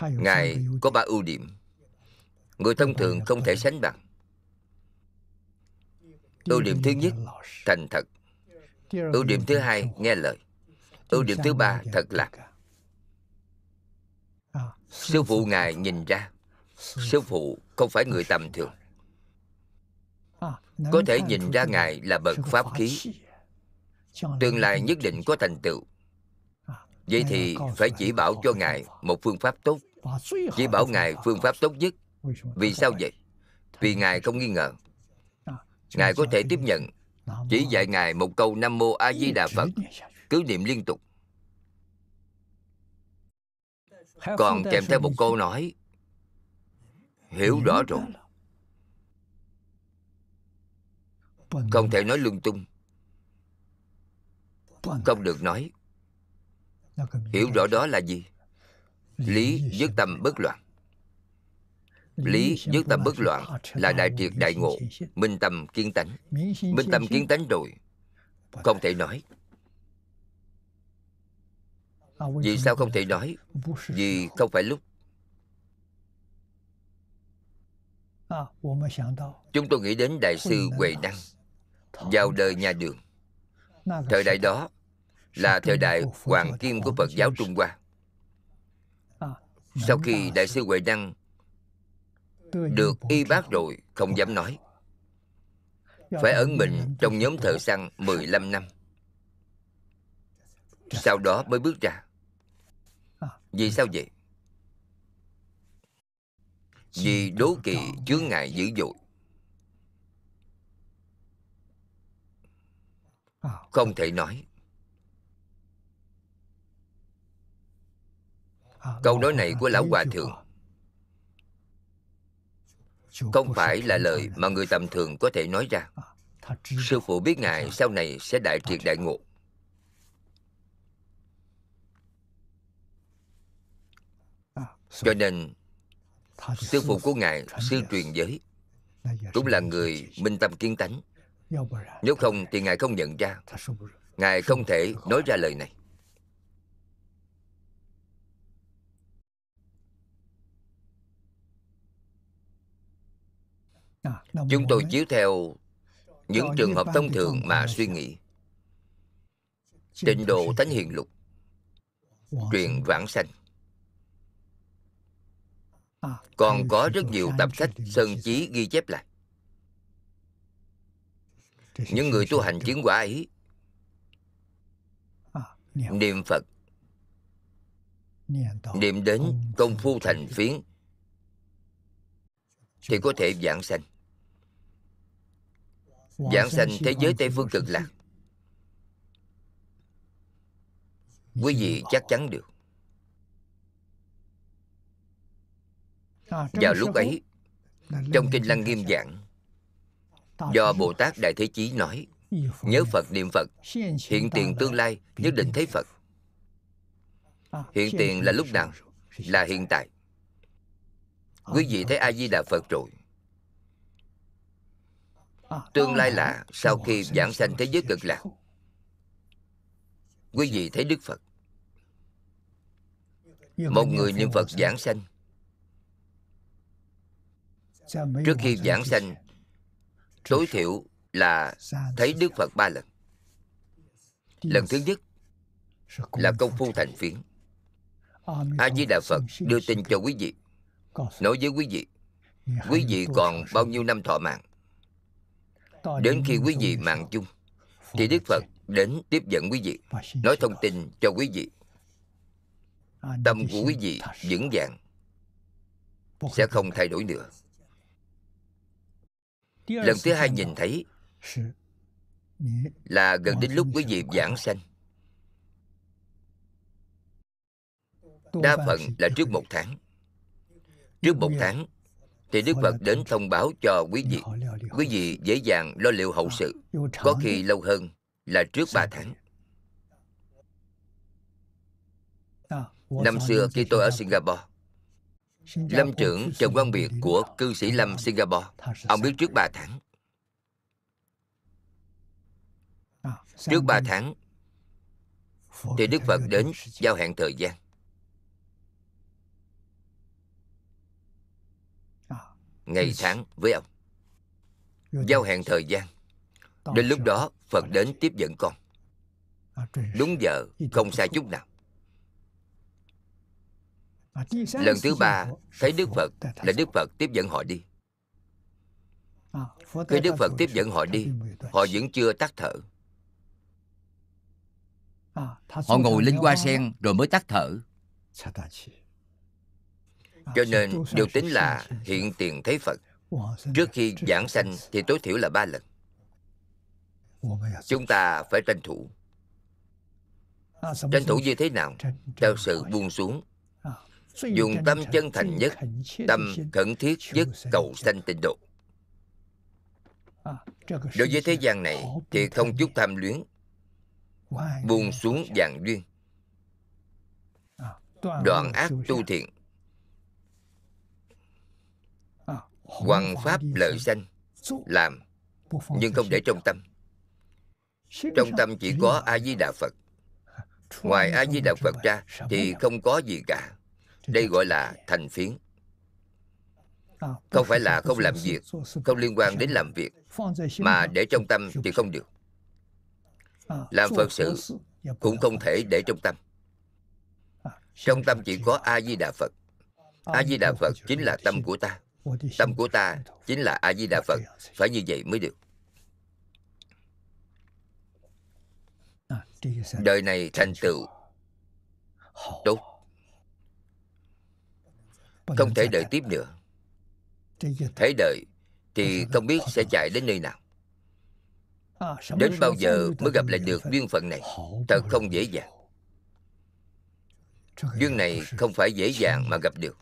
Ngài có ba ưu điểm. Người thông thường không thể sánh bằng. Ưu điểm thứ nhất thành thật. Ưu điểm thứ hai nghe lời. Ưu điểm thứ ba thật lạc sư phụ ngài nhìn ra sư phụ không phải người tầm thường. Có thể nhìn ra ngài là bậc pháp khí. tương lai nhất định có thành tựu. Vậy thì phải chỉ bảo cho ngài một phương pháp tốt. Chỉ bảo ngài phương pháp tốt nhất. vì sao vậy? vì ngài không nghi ngờ. Ngài có thể tiếp nhận. chỉ dạy ngài một câu nam mô a di đà phật. Cứ niệm liên tục. Còn kèm theo một câu nói hiểu rõ rồi. không thể nói lung tung. Không được nói. Hiểu rõ đó là gì? Lý dứt tâm bất loạn. Lý dứt tâm bất loạn là đại triệt đại ngộ minh tâm kiến tánh. Minh tâm kiến tánh rồi. Không thể nói. Vì sao không thể nói? Vì không phải lúc chúng tôi nghĩ đến đại sư huệ năng vào đời nhà đường. thời đại đó là thời đại hoàng kim của phật giáo trung hoa. sau khi đại sư huệ năng được y bác rồi không dám nói phải ẩn mình trong nhóm thợ săn 15 năm. sau đó mới bước ra. vì sao vậy vì đố kỵ chướng ngại dữ dội. Không thể nói. Câu nói này của lão hòa thượng. Không phải là lời mà người tầm thường có thể nói ra. Sư phụ biết ngài sau này sẽ đại triệt đại ngộ. Cho nên sư phụ của ngài sư truyền giới. Cũng là người minh tâm kiến tánh. Nếu không thì ngài không nhận ra. Ngài không thể nói ra lời này. Chúng tôi chiếu theo những trường hợp thông thường mà suy nghĩ. tịnh độ thánh hiền lục. Truyền vãng sanh còn có rất nhiều tập sách sơn chí ghi chép lại. Những người tu hành chứng quả ấy, niệm phật, niệm đến công phu thành phiến, thì có thể giảng sanh. Giảng sanh thế giới tây phương cực lạc. Quý vị chắc chắn được. Vào lúc ấy trong kinh lăng nghiêm giảng do bồ tát đại thế chí nói nhớ phật niệm phật hiện tiền tương lai nhất định thấy phật. Hiện tiền là lúc nào? là hiện tại. Quý vị thấy a di đà phật rồi. Tương lai là sau khi giảng sanh thế giới cực lạc. quý vị thấy đức phật. Một người niệm phật giảng sanh trước khi giảng sanh tối thiểu là thấy đức phật ba lần. Lần thứ nhất là công phu thành phiến. A di đà phật đưa tin cho quý vị nói với quý vị quý vị còn bao nhiêu năm thọ mạng? Đến khi quý vị mạng chung thì đức phật đến tiếp dẫn quý vị nói thông tin cho quý vị. Tâm của quý vị vững vàng sẽ không thay đổi nữa lần thứ hai nhìn thấy là gần đến lúc quý vị giảng sanh. Đa phần là trước một tháng. Trước một tháng Thì Đức Phật đến thông báo cho quý vị. Quý vị dễ dàng lo liệu hậu sự. Có khi lâu hơn là trước ba tháng. Năm xưa khi tôi ở Singapore Lâm trưởng Trần Quang Biệt của cư sĩ Lâm Singapore. Ông biết trước ba tháng. Trước ba tháng Thì Đức Phật đến giao hẹn thời gian. Ngày tháng với ông. Giao hẹn thời gian. Đến lúc đó Phật đến tiếp dẫn con. Đúng giờ Không sai chút nào Lần thứ ba, Thấy Đức Phật, Là Đức Phật tiếp dẫn họ đi. Khi Đức Phật tiếp dẫn họ đi, Họ vẫn chưa tắt thở. Họ ngồi lên hoa sen rồi mới tắt thở. Cho nên điều tính là hiện tiền thấy Phật. Trước khi giảng sanh thì tối thiểu là ba lần. Chúng ta phải tranh thủ. Tranh thủ như thế nào? Theo sự buông xuống. Dùng tâm chân thành nhất Tâm khẩn thiết nhất cầu sanh tịnh độ. Đối với thế gian này Thì không chút tham luyến Buông xuống dạng duyên. Đoạn ác tu thiện. Hoằng pháp lợi sanh. Làm Nhưng không để trong tâm. Trong tâm chỉ có A-di-đà Phật. Ngoài A-di-đà Phật ra Thì không có gì cả đây gọi là thành phiến. Không phải là không làm việc, Không liên quan đến làm việc, Mà để trong tâm thì không được. Làm Phật sự Cũng không thể để trong tâm. Trong tâm chỉ có A-di-đà Phật. A-di-đà Phật chính là tâm của ta. Tâm của ta chính là A-di-đà Phật. Phải như vậy mới được. Đời này thành tựu Tốt. Không thể đợi tiếp nữa. Thế đời Thì không biết sẽ chạy đến nơi nào. Đến bao giờ mới gặp lại được duyên phận này? Thật không dễ dàng. Duyên này không phải dễ dàng mà gặp được.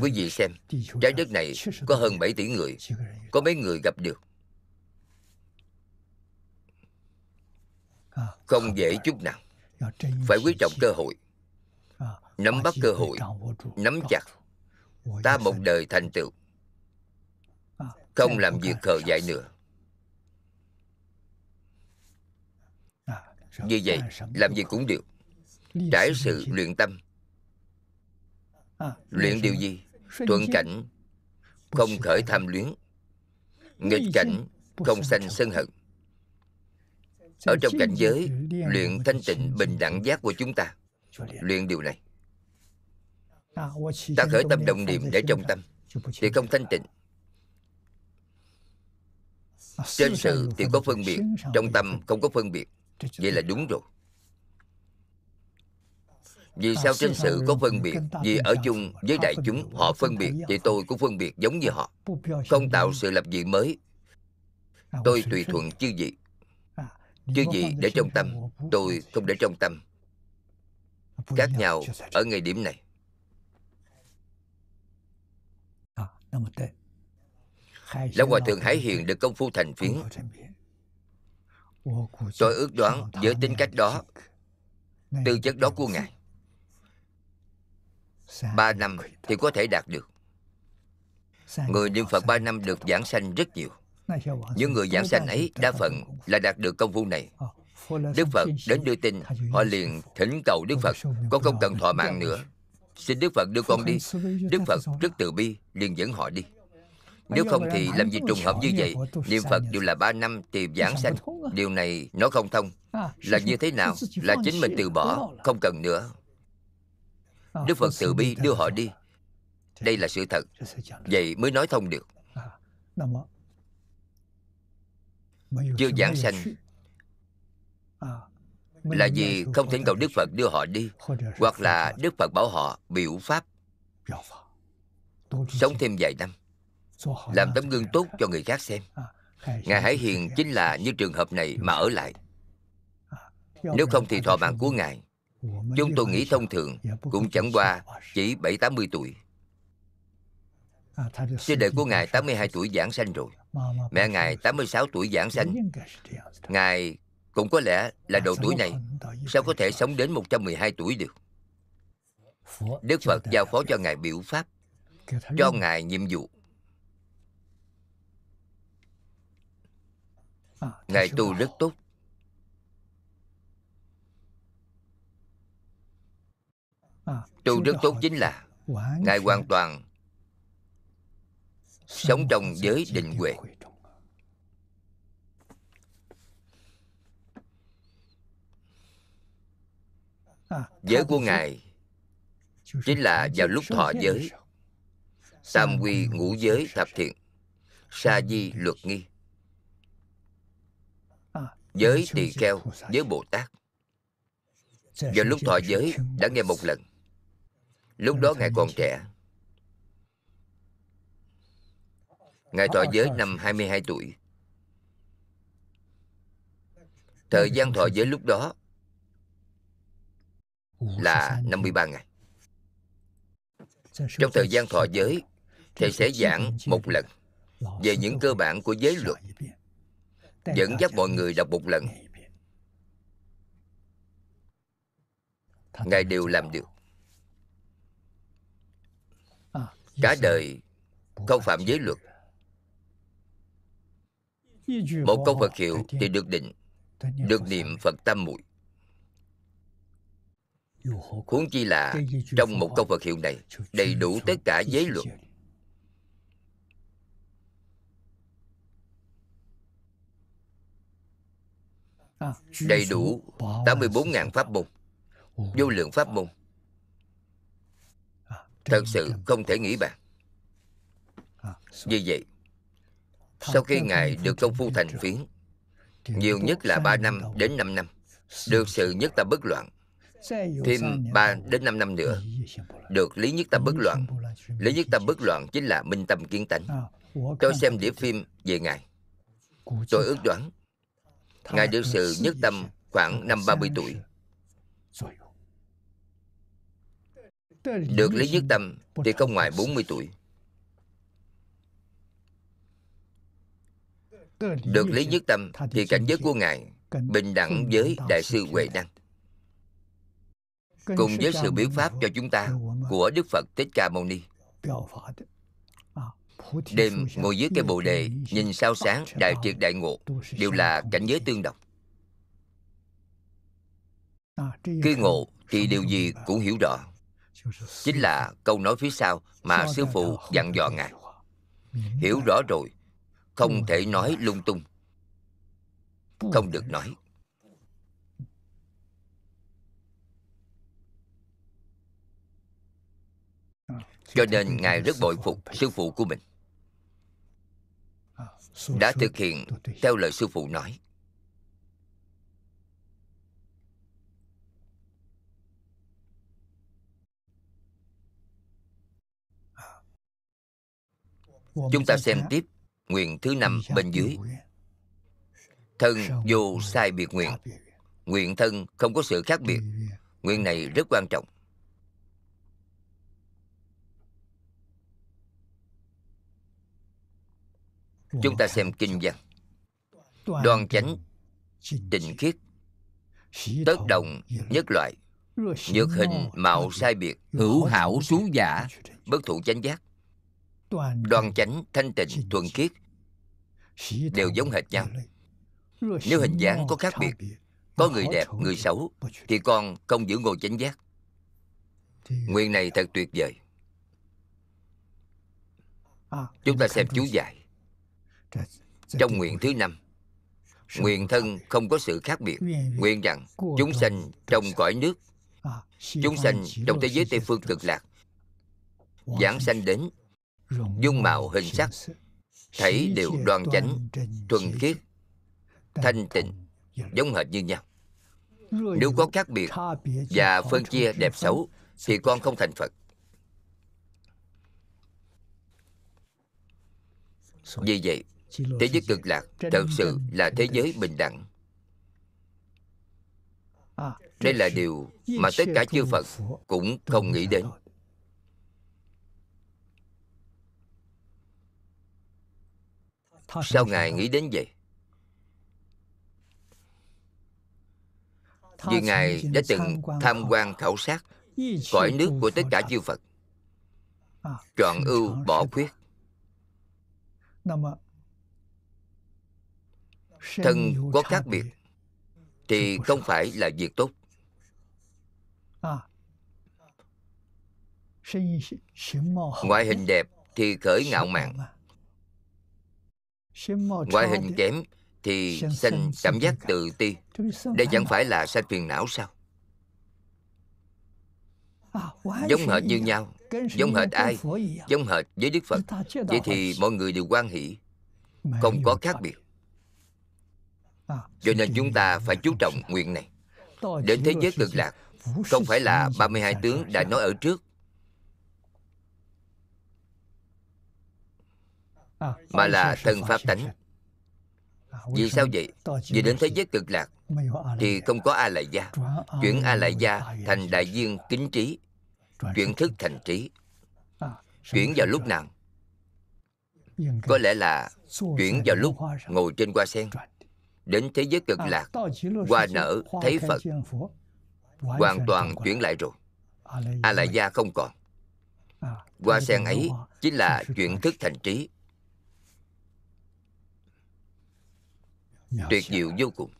Quý vị xem Trái đất này có hơn 7 tỷ người Có mấy người gặp được. Không dễ chút nào. Phải quý trọng cơ hội Nắm bắt cơ hội, Nắm chặt. Ta một đời thành tựu. Không làm việc khờ dại nữa. Như vậy, Làm gì cũng được. Trải sự luyện tâm. Luyện điều gì? Thuận cảnh. Không khởi tham luyến. Nghịch cảnh. Không sanh sân hận. Ở trong cảnh giới, Luyện thanh tịnh bình đẳng giác của chúng ta. Luyện điều này. Ta khởi tâm động niệm để trong tâm Thì không thanh tịnh. Trên sự thì có phân biệt Trong tâm không có phân biệt. Vậy là đúng rồi. Vì sao trên sự có phân biệt? Vì ở chung với đại chúng Họ phân biệt Thì tôi cũng phân biệt giống như họ. Không tạo sự lập dị mới. Tôi tùy thuận chư vị. Chư vị để trong tâm Tôi không để trong tâm. Khác nhau ở ngày điểm này Lão Hòa Thượng Hải Hiền được công phu thành phiến. Tôi ước đoán với tính cách đó Tư chất đó của Ngài Ba năm thì có thể đạt được. Người niệm Phật ba năm được giảng sanh rất nhiều. Những người giảng sanh ấy đa phần là đạt được công phu này. Đức Phật đến đưa tin Họ liền thỉnh cầu Đức Phật Con không cần thọ mạng nữa Xin Đức Phật đưa con đi. Đức Phật rất từ bi liền dẫn họ đi. Nếu không thì làm gì trùng hợp như vậy? Niệm Phật đều là ba năm thì giảng sanh Điều này nó không thông. Là như thế nào Là chính mình từ bỏ Không cần nữa. Đức Phật từ bi đưa họ đi. Đây là sự thật. Vậy mới nói thông được. Chưa giảng sanh Là vì không thỉnh cầu Đức Phật đưa họ đi Hoặc là Đức Phật bảo họ biểu pháp. Sống thêm vài năm Làm tấm gương tốt cho người khác xem. Ngài Hải Hiền chính là như trường hợp này mà ở lại. Nếu không thì thọ mạng của Ngài. Chúng tôi nghĩ thông thường Cũng chẳng qua chỉ 7-80 tuổi. Sư đệ của Ngài 82 tuổi giảng sanh rồi. Mẹ Ngài 86 tuổi giảng sanh. Ngài cũng có lẽ là độ tuổi này Sao có thể sống đến 112 tuổi được? Đức Phật giao phó cho Ngài biểu pháp Cho Ngài nhiệm vụ. Ngài tu rất tốt. Tu rất tốt chính là Ngài hoàn toàn Sống trong giới định huệ Giới của Ngài Chính là vào lúc thọ giới Tam quy ngũ giới thập thiện Sa di luật nghi. Giới tỳ kheo, giới Bồ Tát. Vào lúc thọ giới đã nghe một lần. Lúc đó Ngài còn trẻ. Ngài thọ giới năm 22 tuổi. Thời gian thọ giới lúc đó là 53 ngày. Trong thời gian thọ giới Thầy sẽ giảng một lần Về những cơ bản của giới luật. Dẫn dắt mọi người đọc một lần. Ngài đều làm được. Cả đời không phạm giới luật. Một câu Phật hiệu thì được định Được niệm Phật tâm muội Huống chi là trong một câu Phật hiệu này Đầy đủ tất cả giới luật. Đầy đủ 84.000 pháp môn Vô lượng pháp môn. Thật sự không thể nghĩ bàn. Như vậy Sau khi Ngài được công phu thành phiến Nhiều nhất là 3 năm đến 5 năm Được sự nhất tâm bất loạn Thêm 3 đến 5 năm nữa, Được lý nhất tâm bất loạn. Lý nhất tâm bất loạn chính là minh tâm kiến tánh. Tôi xem đĩa phim về Ngài. Tôi ước đoán, Ngài được sự nhất tâm khoảng năm 30 tuổi. Được lý nhất tâm thì không ngoài 40 tuổi. Được lý nhất tâm thì cảnh giới của Ngài Bình đẳng với Đại sư Huệ Đăng Cùng với sự biểu pháp cho chúng ta Của Đức Phật Thích Ca Mâu Ni. Đêm ngồi dưới cây bồ đề Nhìn sao sáng đại triệt đại ngộ Đều là cảnh giới tương đồng. Khi ngộ thì điều gì cũng hiểu rõ. Chính là câu nói phía sau Mà sư phụ dặn dò ngài. Hiểu rõ rồi Không thể nói lung tung. Không được nói Cho nên Ngài rất bội phục sư phụ của mình. Đã thực hiện theo lời sư phụ nói. Chúng ta xem tiếp nguyện thứ năm bên dưới. Thân vô sai biệt nguyện. Nguyện thân không có sự khác biệt. Nguyện này rất quan trọng. Chúng ta xem kinh văn. Đoan chánh tịnh khiết tất đồng, nhất loại. Nhược hình, mạo sai biệt, hữu hảo, xú giả, bất thụ chánh giác. Đoan chánh, thanh tịnh, thuần khiết, đều giống hệt nhau. Nếu hình dáng có khác biệt, có người đẹp, người xấu, thì con không giữ ngồi chánh giác. Nguyện này thật tuyệt vời. Chúng ta xem chú giải trong nguyện thứ năm, Nguyện thân không có sự khác biệt. Nguyện rằng chúng sanh trong cõi nước, Chúng sanh trong thế giới Tây Phương cực lạc, Giảng sanh đến Dung mạo hình sắc, Thấy đều đoan chánh, Thuần khiết, Thanh tịnh, Giống hệt như nhau. Nếu có khác biệt Và phân chia đẹp xấu, Thì con không thành Phật. Vì vậy Thế giới cực lạc thật sự là thế giới bình đẳng. Đây là điều mà tất cả chư phật cũng không nghĩ đến. Sao ngài nghĩ đến vậy? Vì ngài đã từng tham quan khảo sát cõi nước của tất cả chư phật. Chọn ưu bỏ khuyết thân có khác biệt. thì không phải là việc tốt. Ngoại hình đẹp thì khởi ngạo mạn. ngoại hình kém thì sanh cảm giác tự ti. Đây chẳng phải là sanh phiền não sao? Giống hệt như nhau. Giống hệt ai? giống hệt với đức phật. Vậy thì mọi người đều quan hỷ. Không có khác biệt cho nên chúng ta phải chú trọng nguyện này. Đến thế giới cực lạc, không phải là 32 tướng đã nói ở trước. Mà là thân pháp tánh. Vì sao vậy? Vì đến thế giới cực lạc thì không có a lại gia chuyển a lại gia thành đại viên kính trí. Chuyển thức thành trí. Chuyển vào lúc nào? Có lẽ là chuyển vào lúc ngồi trên hoa sen đến thế giới cực lạc hoa nở thấy phật hoàn toàn chuyển lại rồi. A lại gia không còn. Hoa sen ấy chính là chuyển thức thành trí. Tuyệt diệu vô cùng.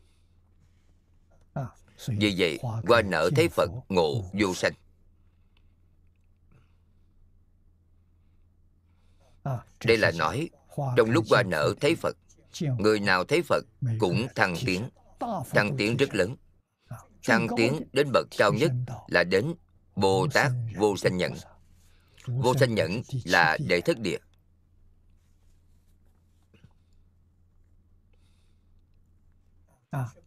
Vì vậy qua nở thấy phật ngộ vô sanh. Đây là nói trong lúc qua nở thấy phật người nào thấy phật cũng thăng tiến. thăng tiến rất lớn. Thăng tiến đến bậc cao nhất là đến bồ tát vô sanh nhẫn. vô sanh nhẫn là đệ thất địa.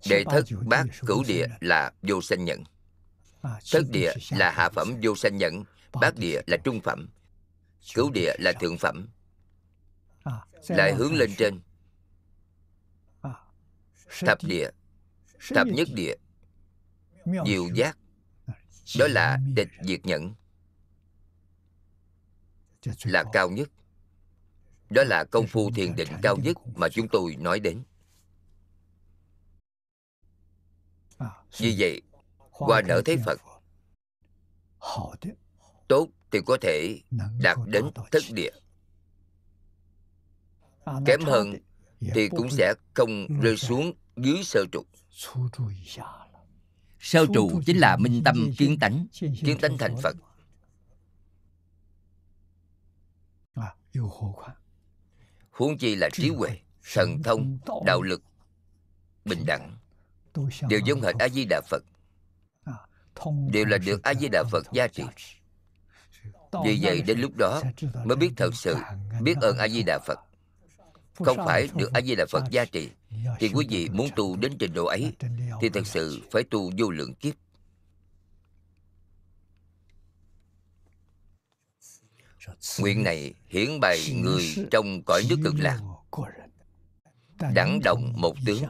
Đệ thất bát cửu địa là vô sanh nhẫn. Thất địa là hạ phẩm vô sanh nhẫn bát địa là trung phẩm cửu địa là thượng phẩm. Lại hướng lên trên thập địa. thập nhất địa. diệu giác. Đó là địch diệt nhẫn. Là cao nhất. Đó là công phu thiền định cao nhất mà chúng tôi nói đến. Vì vậy qua nở thấy phật tốt thì có thể đạt đến thất địa. Kém hơn thì cũng sẽ không rơi xuống dưới sơ trụ. sơ trụ chính là minh tâm kiến tánh kiến tánh thành phật. huống chi là trí huệ thần thông đạo lực bình đẳng đều giống hệt a di đà phật. Đều là được a di đà phật gia trị. vì vậy đến lúc đó mới biết thật sự biết ơn a di đà phật không phải được a di đà phật gia trì. Thì quý vị muốn tu đến trình độ ấy thì thật sự phải tu vô lượng kiếp. Nguyện này hiển bày người trong cõi nước cực lạc. Đẳng đồng một tướng.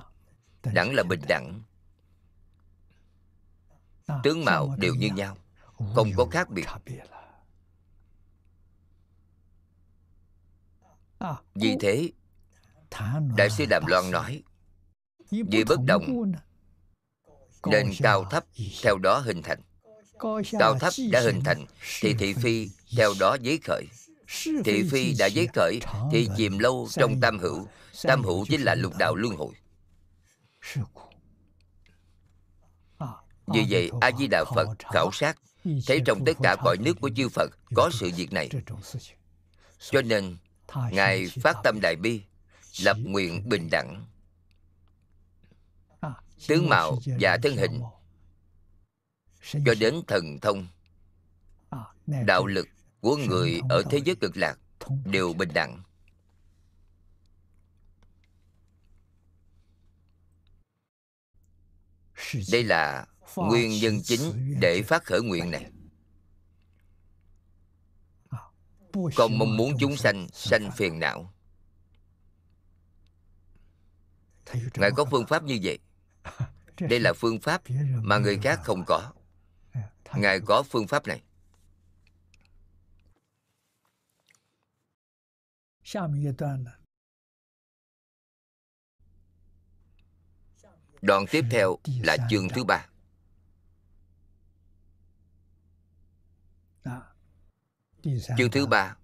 Đẳng là bình đẳng. Tướng mạo đều như nhau không có khác biệt. Vì thế đại sư đàm loan nói vì bất đồng nên cao thấp theo đó hình thành. Cao thấp đã hình thành thì thị phi theo đó giấy khởi. Thị phi đã giấy khởi thì chìm lâu trong tam hữu. tam hữu chính là lục đạo luân hồi. Vì vậy a di đà phật khảo sát thấy trong tất cả cõi nước của chư phật có sự việc này. Cho nên ngài phát tâm đại bi lập nguyện bình đẳng. Tướng mạo và thân hình. Cho đến thần thông. Đạo lực của người ở thế giới cực lạc đều bình đẳng. Đây là nguyên nhân chính để phát khởi nguyện này. Không mong muốn chúng sanh sanh phiền não ngài có phương pháp như vậy. Đây là phương pháp mà người khác không có. Ngài có phương pháp này. Đoạn tiếp theo là chương thứ ba. Chương thứ ba.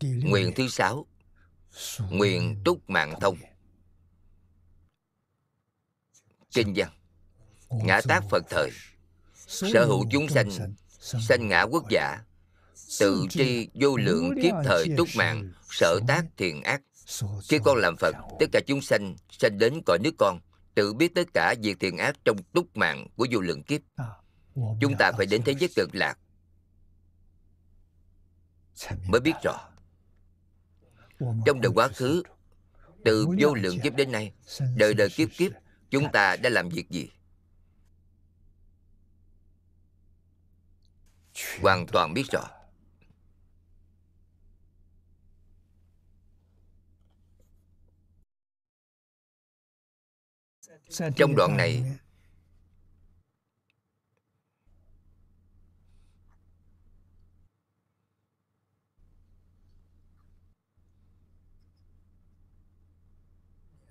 Nguyện thứ sáu nguyện túc mạng thông. Kinh văn. Ngã tác phật thời. Sở hữu chúng sanh. Sanh ngã quốc giả. Tự tri vô lượng kiếp thời túc mạng sở tác thiền ác. Khi con làm phật tất cả chúng sanh sanh đến cõi nước con tự biết tất cả việc thiền ác trong túc mạng của vô lượng kiếp. Chúng ta phải đến thế giới cực lạc. Mới biết rõ trong đời quá khứ, từ vô lượng kiếp đến nay, đời đời kiếp kiếp, chúng ta đã làm việc gì? Hoàn toàn biết rõ. Trong đoạn này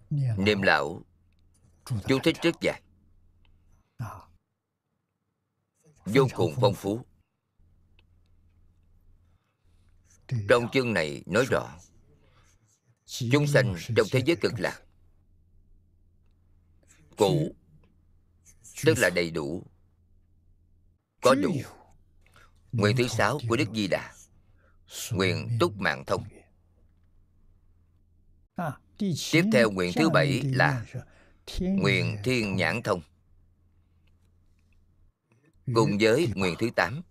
niệm lão chú thích rất dài. Vô cùng phong phú. Trong chương này nói rõ chúng sanh trong thế giới cực lạc. Cụ tức là đầy đủ. Có đủ. nguyện thứ sáu của đức di đà. Nguyện túc mạng thông tiếp theo nguyện thứ bảy là nguyện thiên nhãn thông. Cùng với nguyện thứ tám,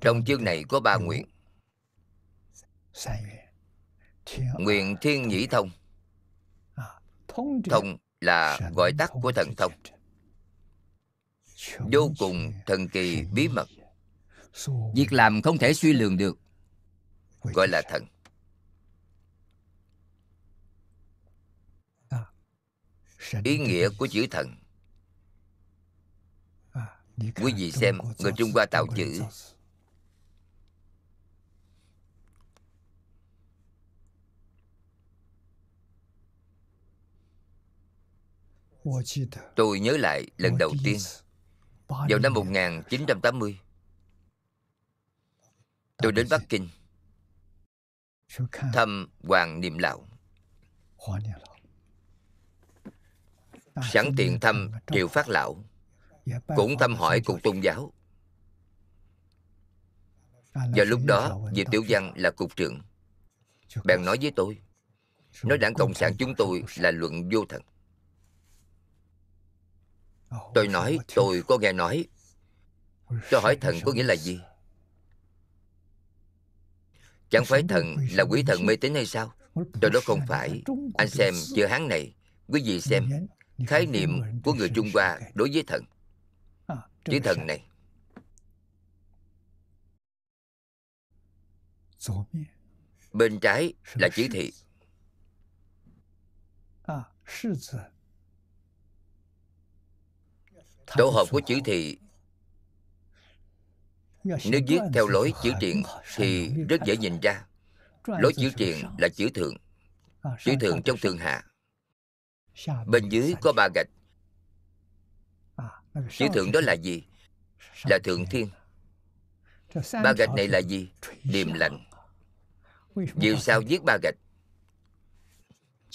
trong chương này có ba nguyện. Nguyện thiên nhĩ thông. Thông là gọi tắt của thần thông. Vô cùng thần kỳ bí mật. Việc làm không thể suy lường được, gọi là thần. Ý nghĩa của chữ thần. Quý vị xem người trung hoa tạo chữ. Tôi nhớ lại lần đầu tiên. Vào năm 1980 Tôi đến Bắc Kinh. Thăm Hoàng Niệm Lão Sẵn tiện thăm Triệu Phát Lão. Cũng thăm hỏi cục tôn giáo. Do lúc đó, Diệp Tiểu Văn là cục trưởng. Bèn nói với tôi, Nói đảng Cộng sản chúng tôi là luận vô thần. Tôi nói, tôi có nghe nói. Tôi hỏi, thần có nghĩa là gì? Chẳng phải thần là quỷ thần mê tín hay sao? Tôi nói, không phải. Anh xem chữ hán này, Quý vị xem. Khái niệm của người Trung Hoa đối với thần. Chữ thần này. Bên trái là chữ thị. Tổ hợp của chữ thị. Nếu viết theo lối chữ triện Thì rất dễ nhìn ra. Lối chữ triện là chữ thượng. Chữ thượng trong thượng hạ Bên dưới có ba gạch。Chữ thượng đó là gì? Là thượng thiên。Ba gạch này là gì? Điềm lạnh。Vì sao viết ba gạch?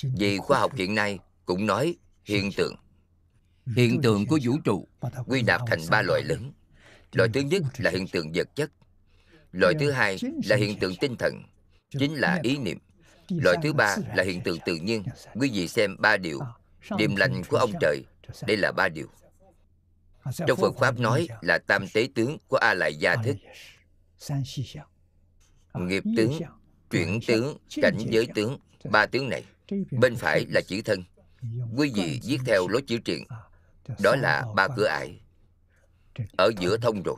Vì khoa học hiện nay cũng nói hiện tượng。hiện tượng của vũ trụ quy nạp thành ba loại lớn。Loại thứ nhất là hiện tượng vật chất loại thứ hai là hiện tượng tinh thần chính là ý niệm loại thứ ba là hiện tượng tự nhiên. Quý vị xem ba điều điềm lành của ông trời. Đây là ba điều. Trong phật pháp nói là tam tế tướng của a lại gia thức nghiệp tướng, chuyển tướng, cảnh giới tướng, ba tướng này, bên phải là chữ thân. Quý vị viết theo lối chữ triện, đó là ba cửa ải. Ở giữa thông rồi.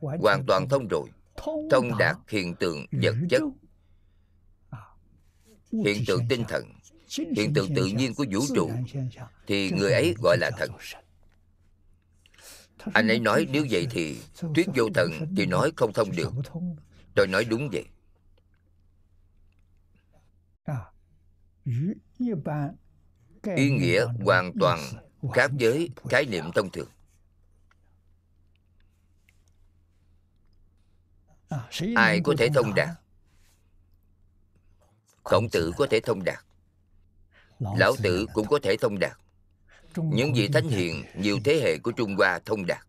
Hoàn toàn thông rồi. Thông đạt hiện tượng vật chất hiện tượng tinh thần, hiện tượng tự nhiên của vũ trụ, thì người ấy gọi là thần. Anh ấy nói nếu vậy thì thuyết vô thần thì nói không thông được. Tôi nói đúng vậy. Ý nghĩa hoàn toàn khác với khái niệm thông thường. Ai có thể thông đạt? Khổng tử có thể thông đạt. Lão tử cũng có thể thông đạt. Những vị thánh hiền nhiều thế hệ của trung hoa thông đạt.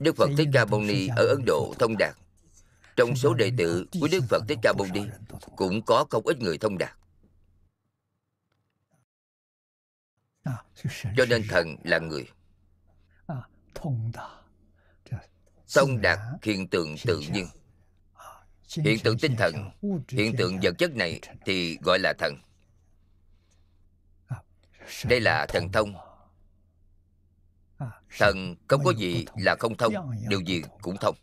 Đức phật thích ca mâu ni ở ấn độ thông đạt. Trong số đệ tử của đức phật thích ca mâu ni cũng có không ít người thông đạt. Cho nên thần là người. Thông đạt. Hiện tượng tự nhiên hiện tượng tinh thần hiện tượng vật chất này thì gọi là thần đây là thần thông thần không có gì là không thông điều gì cũng thông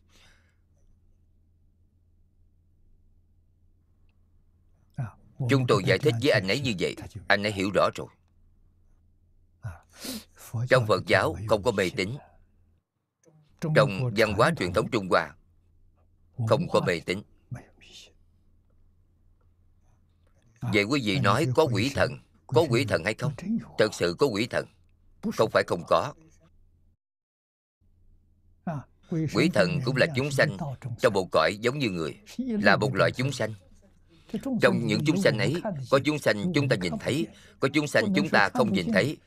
chúng tôi giải thích với anh ấy như vậy anh ấy hiểu rõ rồi trong phật giáo không có mê tín trong văn hóa truyền thống trung hoa không có mê tín vậy quý vị nói có quỷ thần có quỷ thần hay không? Thật sự có quỷ thần. Không phải không có. Quỷ thần cũng là chúng sanh trong bộ cõi giống như người là một loại chúng sanh. Trong những chúng sanh ấy có chúng sanh chúng ta nhìn thấy có chúng sanh chúng ta không nhìn thấy.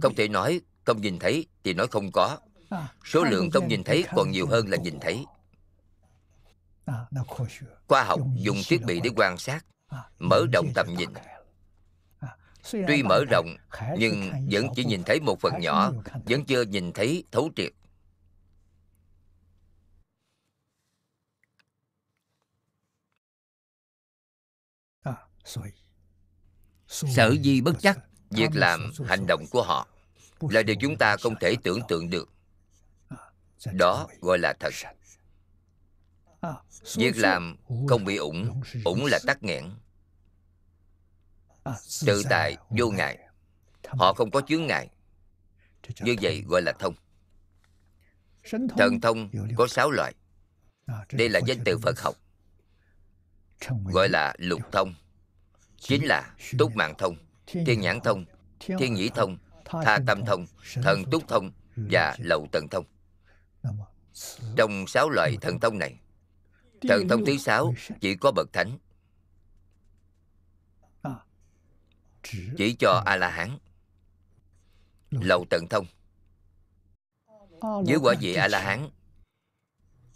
không thể nói không nhìn thấy thì nói không có. Số lượng không nhìn thấy còn nhiều hơn là nhìn thấy. Khoa học dùng thiết bị để quan sát mở rộng tầm nhìn. Tuy mở rộng, nhưng vẫn chỉ nhìn thấy một phần nhỏ, vẫn chưa nhìn thấy thấu triệt. Sở di bất chắc, việc làm, hành động của họ là điều chúng ta không thể tưởng tượng được. Đó gọi là thật việc làm không bị ủng ủng là tắc nghẽn. Tự tại vô ngại họ không có chướng ngại. Như vậy gọi là thông. Thần thông có sáu loại. Đây là danh từ phật học. Gọi là lục thông. Chính là túc mạng thông thiên nhãn thông thiên nhĩ thông tha tâm thông thần túc thông và lậu tần thông. Trong sáu loại thần thông này thần thông thứ sáu chỉ có bậc thánh. Chỉ cho a la hán lậu tận thông. Với quả vị a la hán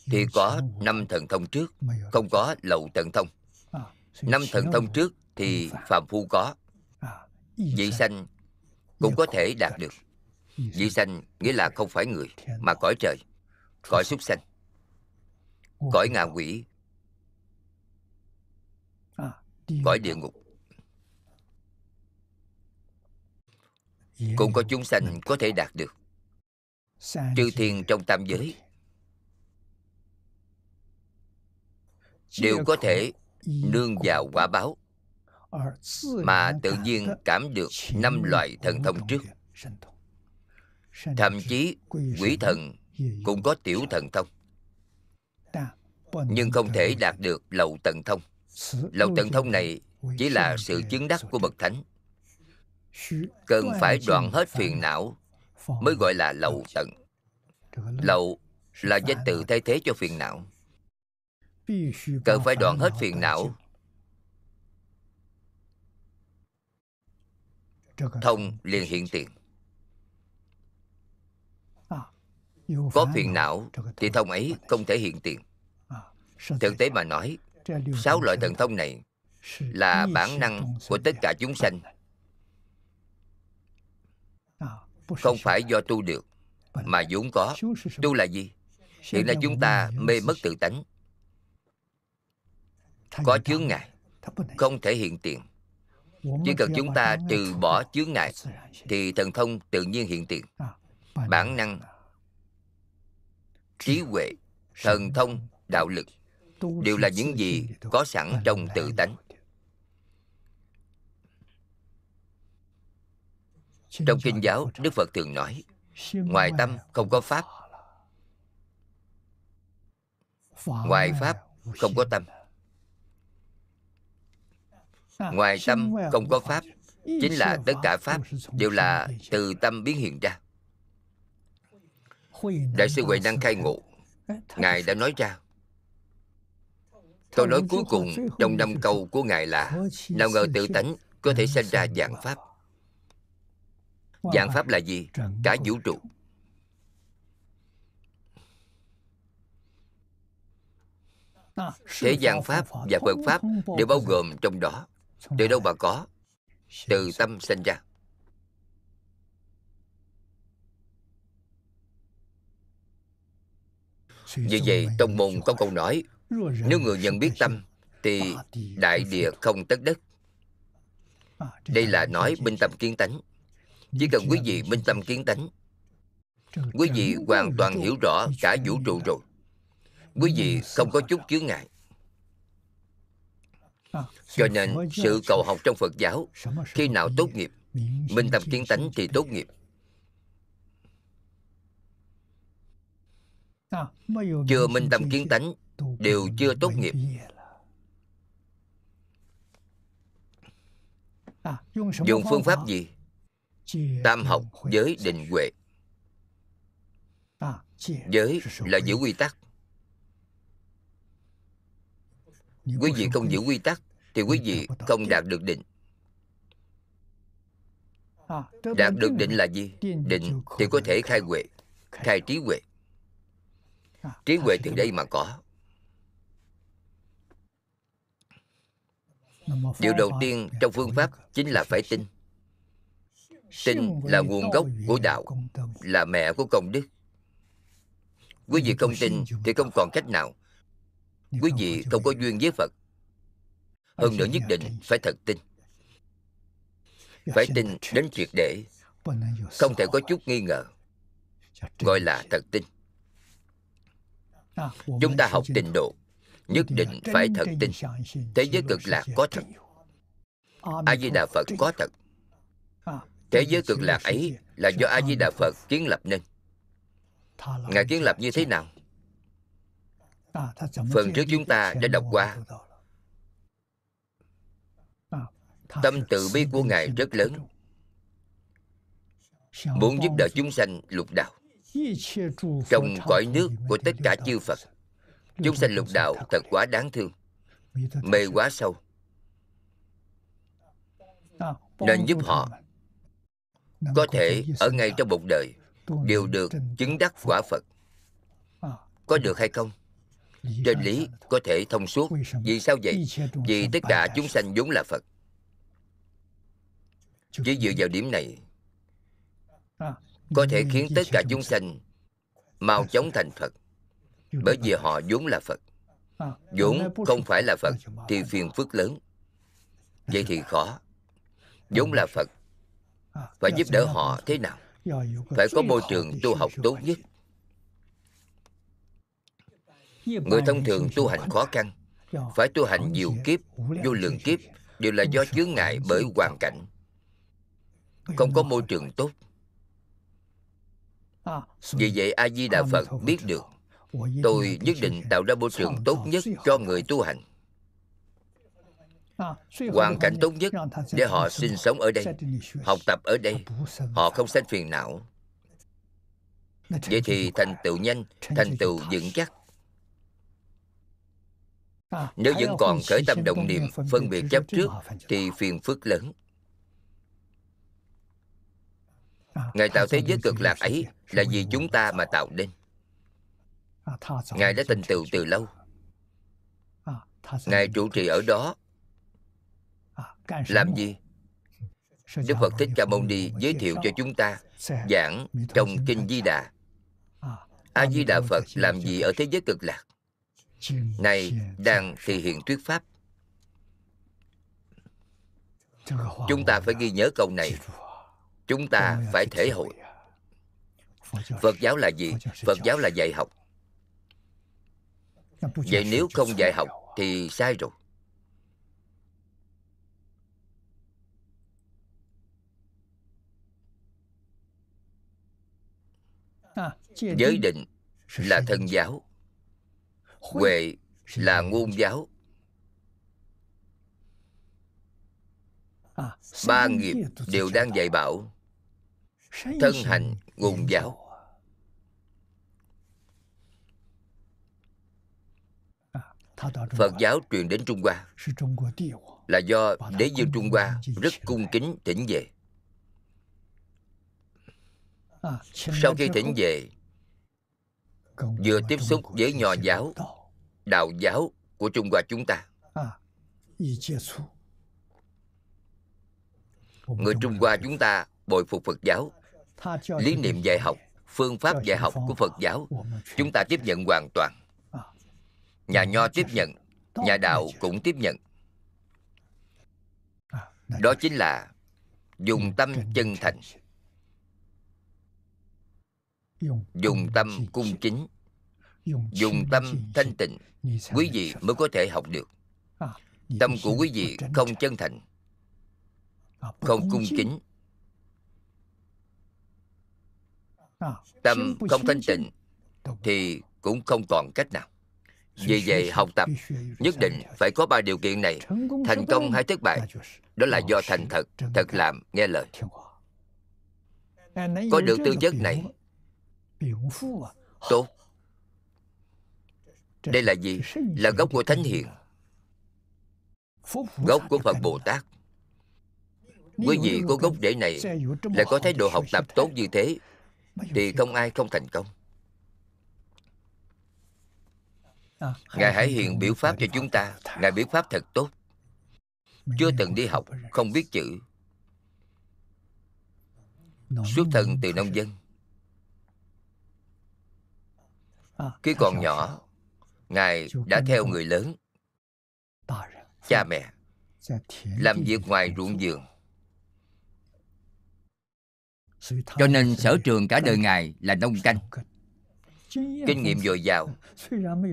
thì có năm thần thông trước không có lậu tận thông. Năm thần thông trước thì phàm phu có. Vị sanh cũng có thể đạt được. Vị sanh nghĩa là không phải người mà cõi trời cõi súc sanh cõi ngạ quỷ. Cõi địa ngục. Cũng có chúng sanh có thể đạt được. Chư thiên trong tam giới đều có thể nương vào quả báo. mà tự nhiên cảm được năm loại thần thông trước. thậm chí quỷ thần cũng có tiểu thần thông nhưng không thể đạt được lậu tận thông. Lậu tận thông này chỉ là sự chứng đắc của bậc thánh. Cần phải đoạn hết phiền não mới gọi là lậu tận lậu là danh từ thay thế cho phiền não. Cần phải đoạn hết phiền não. Thông liền hiện tiền. Có phiền não thì thông ấy không thể hiện tiền thực tế mà nói sáu loại thần thông này là bản năng của tất cả chúng sanh. Không phải do tu được mà vốn có. Tu là gì? hiện nay chúng ta mê mất tự tánh. Có chướng ngại không thể hiện tiền. Chỉ cần chúng ta trừ bỏ chướng ngại thì thần thông tự nhiên hiện tiền. Bản năng trí huệ thần thông đạo lực đều là những gì có sẵn trong tự tánh. trong kinh giáo đức phật thường nói ngoài tâm không có pháp. Ngoài pháp không có tâm. Ngoài tâm không có pháp chính là tất cả pháp đều là từ tâm biến hiện ra. Đại sư huệ năng khai ngộ ngài đã nói ra câu nói cuối cùng trong năm câu của ngài là nào ngờ tự tánh có thể sinh ra dạng pháp. Dạng pháp là gì? cả vũ trụ. Thế gian pháp và phật pháp đều bao gồm trong đó. Từ đâu mà có? từ tâm sinh ra. Vì vậy trong môn có câu nói nếu người nhận biết tâm thì đại địa không tất đất. Đây là nói minh tâm kiến tánh. Chỉ cần quý vị minh tâm kiến tánh quý vị hoàn toàn hiểu rõ cả vũ trụ rồi. Quý vị không có chút chướng ngại. Cho nên sự cầu học trong phật giáo khi nào tốt nghiệp minh tâm kiến tánh thì tốt nghiệp. Chưa minh tâm kiến tánh đều chưa tốt nghiệp. dùng phương pháp gì? tam học giới định huệ. Giới là giữ quy tắc. Quý vị không giữ quy tắc thì quý vị không đạt được định. Đạt được định là gì? định thì có thể khai huệ khai trí huệ. trí huệ từ đây mà có điều đầu tiên trong phương pháp chính là phải tin. Tin là nguồn gốc của đạo là mẹ của công đức. Quý vị không tin thì không còn cách nào. quý vị không có duyên với phật hơn nữa nhất định phải thật tin. Phải tin đến triệt để. Không thể có chút nghi ngờ gọi là thật tin. Chúng ta học tịnh độ nhất định phải thật tin thế giới cực lạc có thật. A di đà phật có thật. Thế giới cực lạc ấy là do a di đà phật kiến lập nên. Ngài kiến lập như thế nào? Phần trước chúng ta đã đọc qua. Tâm từ bi của ngài rất lớn. Muốn giúp đỡ chúng sanh lục đạo. Trong cõi nước của tất cả chư phật chúng sanh lục đạo thật quá đáng thương. Mê quá sâu. Nên giúp họ. Có thể ở ngay trong một đời đều được chứng đắc quả phật. Có được hay không? Trên lý có thể thông suốt. Vì sao vậy? Vì tất cả chúng sanh vốn là phật. Chỉ dựa vào điểm này, có thể khiến tất cả chúng sanh mau chóng thành phật bởi vì họ vốn là phật. Vốn không phải là phật thì phiền phức lớn. Vậy thì khó. Vốn là phật, phải giúp đỡ họ thế nào? Phải có môi trường tu học tốt nhất. Người thông thường tu hành khó khăn, phải tu hành nhiều kiếp, vô lượng kiếp, đều là do chướng ngại bởi hoàn cảnh. Không có môi trường tốt. Vì vậy a di đà phật biết được tôi nhất định tạo ra môi trường tốt nhất cho người tu hành. Hoàn cảnh tốt nhất để họ sinh sống ở đây học tập ở đây. họ không sanh phiền não. Vậy thì thành tựu nhanh thành tựu vững chắc. Nếu vẫn còn khởi tâm động niệm phân biệt chấp trước thì phiền phức lớn. Ngài tạo thế giới cực lạc ấy là vì chúng ta mà tạo nên ngài đã thành tựu từ lâu. Ngài trụ trì ở đó. Làm gì? Đức phật thích ca mâu ni giới thiệu cho chúng ta giảng trong kinh di đà. A di đà phật làm gì ở thế giới cực lạc? Này đang thể hiện thuyết pháp. Chúng ta phải ghi nhớ câu này. Chúng ta phải thể hội. Phật giáo là gì? Phật giáo là dạy học vậy nếu không dạy học thì sai rồi. Giới định là thân giáo, huệ là ngôn giáo. Ba nghiệp đều đang dạy bảo thân hành ngôn giáo. Phật giáo truyền đến trung hoa. là do đế dương trung hoa rất cung kính thỉnh về. Sau khi thỉnh về vừa tiếp xúc với nho giáo đạo giáo của trung hoa chúng ta. Người trung hoa chúng ta bồi phục phật giáo lý niệm dạy học phương pháp dạy học của phật giáo chúng ta tiếp nhận hoàn toàn nhà nho tiếp nhận, nhà đạo cũng tiếp nhận. Đó chính là dùng tâm chân thành. Dùng tâm cung kính. Dùng tâm thanh tịnh. Quý vị mới có thể học được. Tâm của quý vị không chân thành, không cung kính. Tâm không thanh tịnh thì cũng không còn cách nào vì vậy, học tập nhất định phải có ba điều kiện này. Thành công hay thất bại, đó là do thành thật thật làm, nghe lời. Có được tư chất này, tốt. Đây là gì? Là gốc của thánh hiền. Gốc của phật bồ tát. Quý vị có gốc rễ này, lại có thái độ học tập tốt như thế, thì không ai không thành công. Ngài hải hiền biểu pháp cho chúng ta. ngài biểu pháp thật tốt. Chưa từng đi học không biết chữ. Xuất thân từ nông dân. Khi còn nhỏ ngài đã theo người lớn. cha mẹ làm việc ngoài ruộng vườn cho nên sở trường cả đời ngài là nông canh kinh nghiệm dồi dào.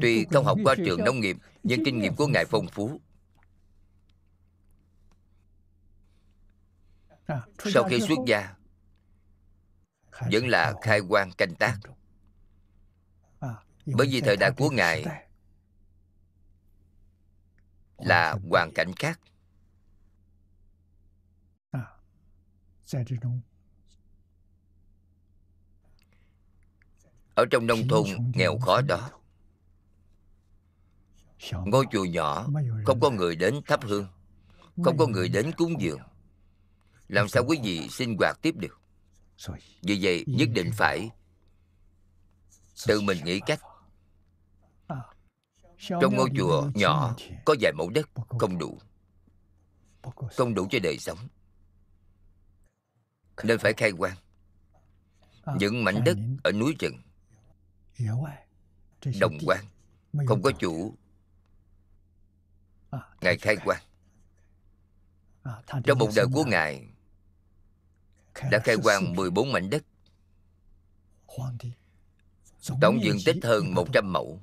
Tuy không học qua trường nông nghiệp, nhưng kinh nghiệm của ngài phong phú. Sau khi xuất gia, vẫn là khai quan canh tác. Bởi vì thời đại của ngài là hoàn cảnh khác. Ở trong nông thôn nghèo khó đó. ngôi chùa nhỏ không có người đến thắp hương không có người đến cúng dường. Làm sao quý vị sinh hoạt tiếp được? Vì vậy nhất định phải tự mình nghĩ cách. trong ngôi chùa nhỏ có vài mẫu đất không đủ. Không đủ cho đời sống. Nên phải khai quang. Những mảnh đất ở núi rừng đồng quan. Không có chủ. Ngài khai quang trong một đời của ngài đã khai quang 14 mảnh đất. Tổng diện tích hơn 100 mẫu.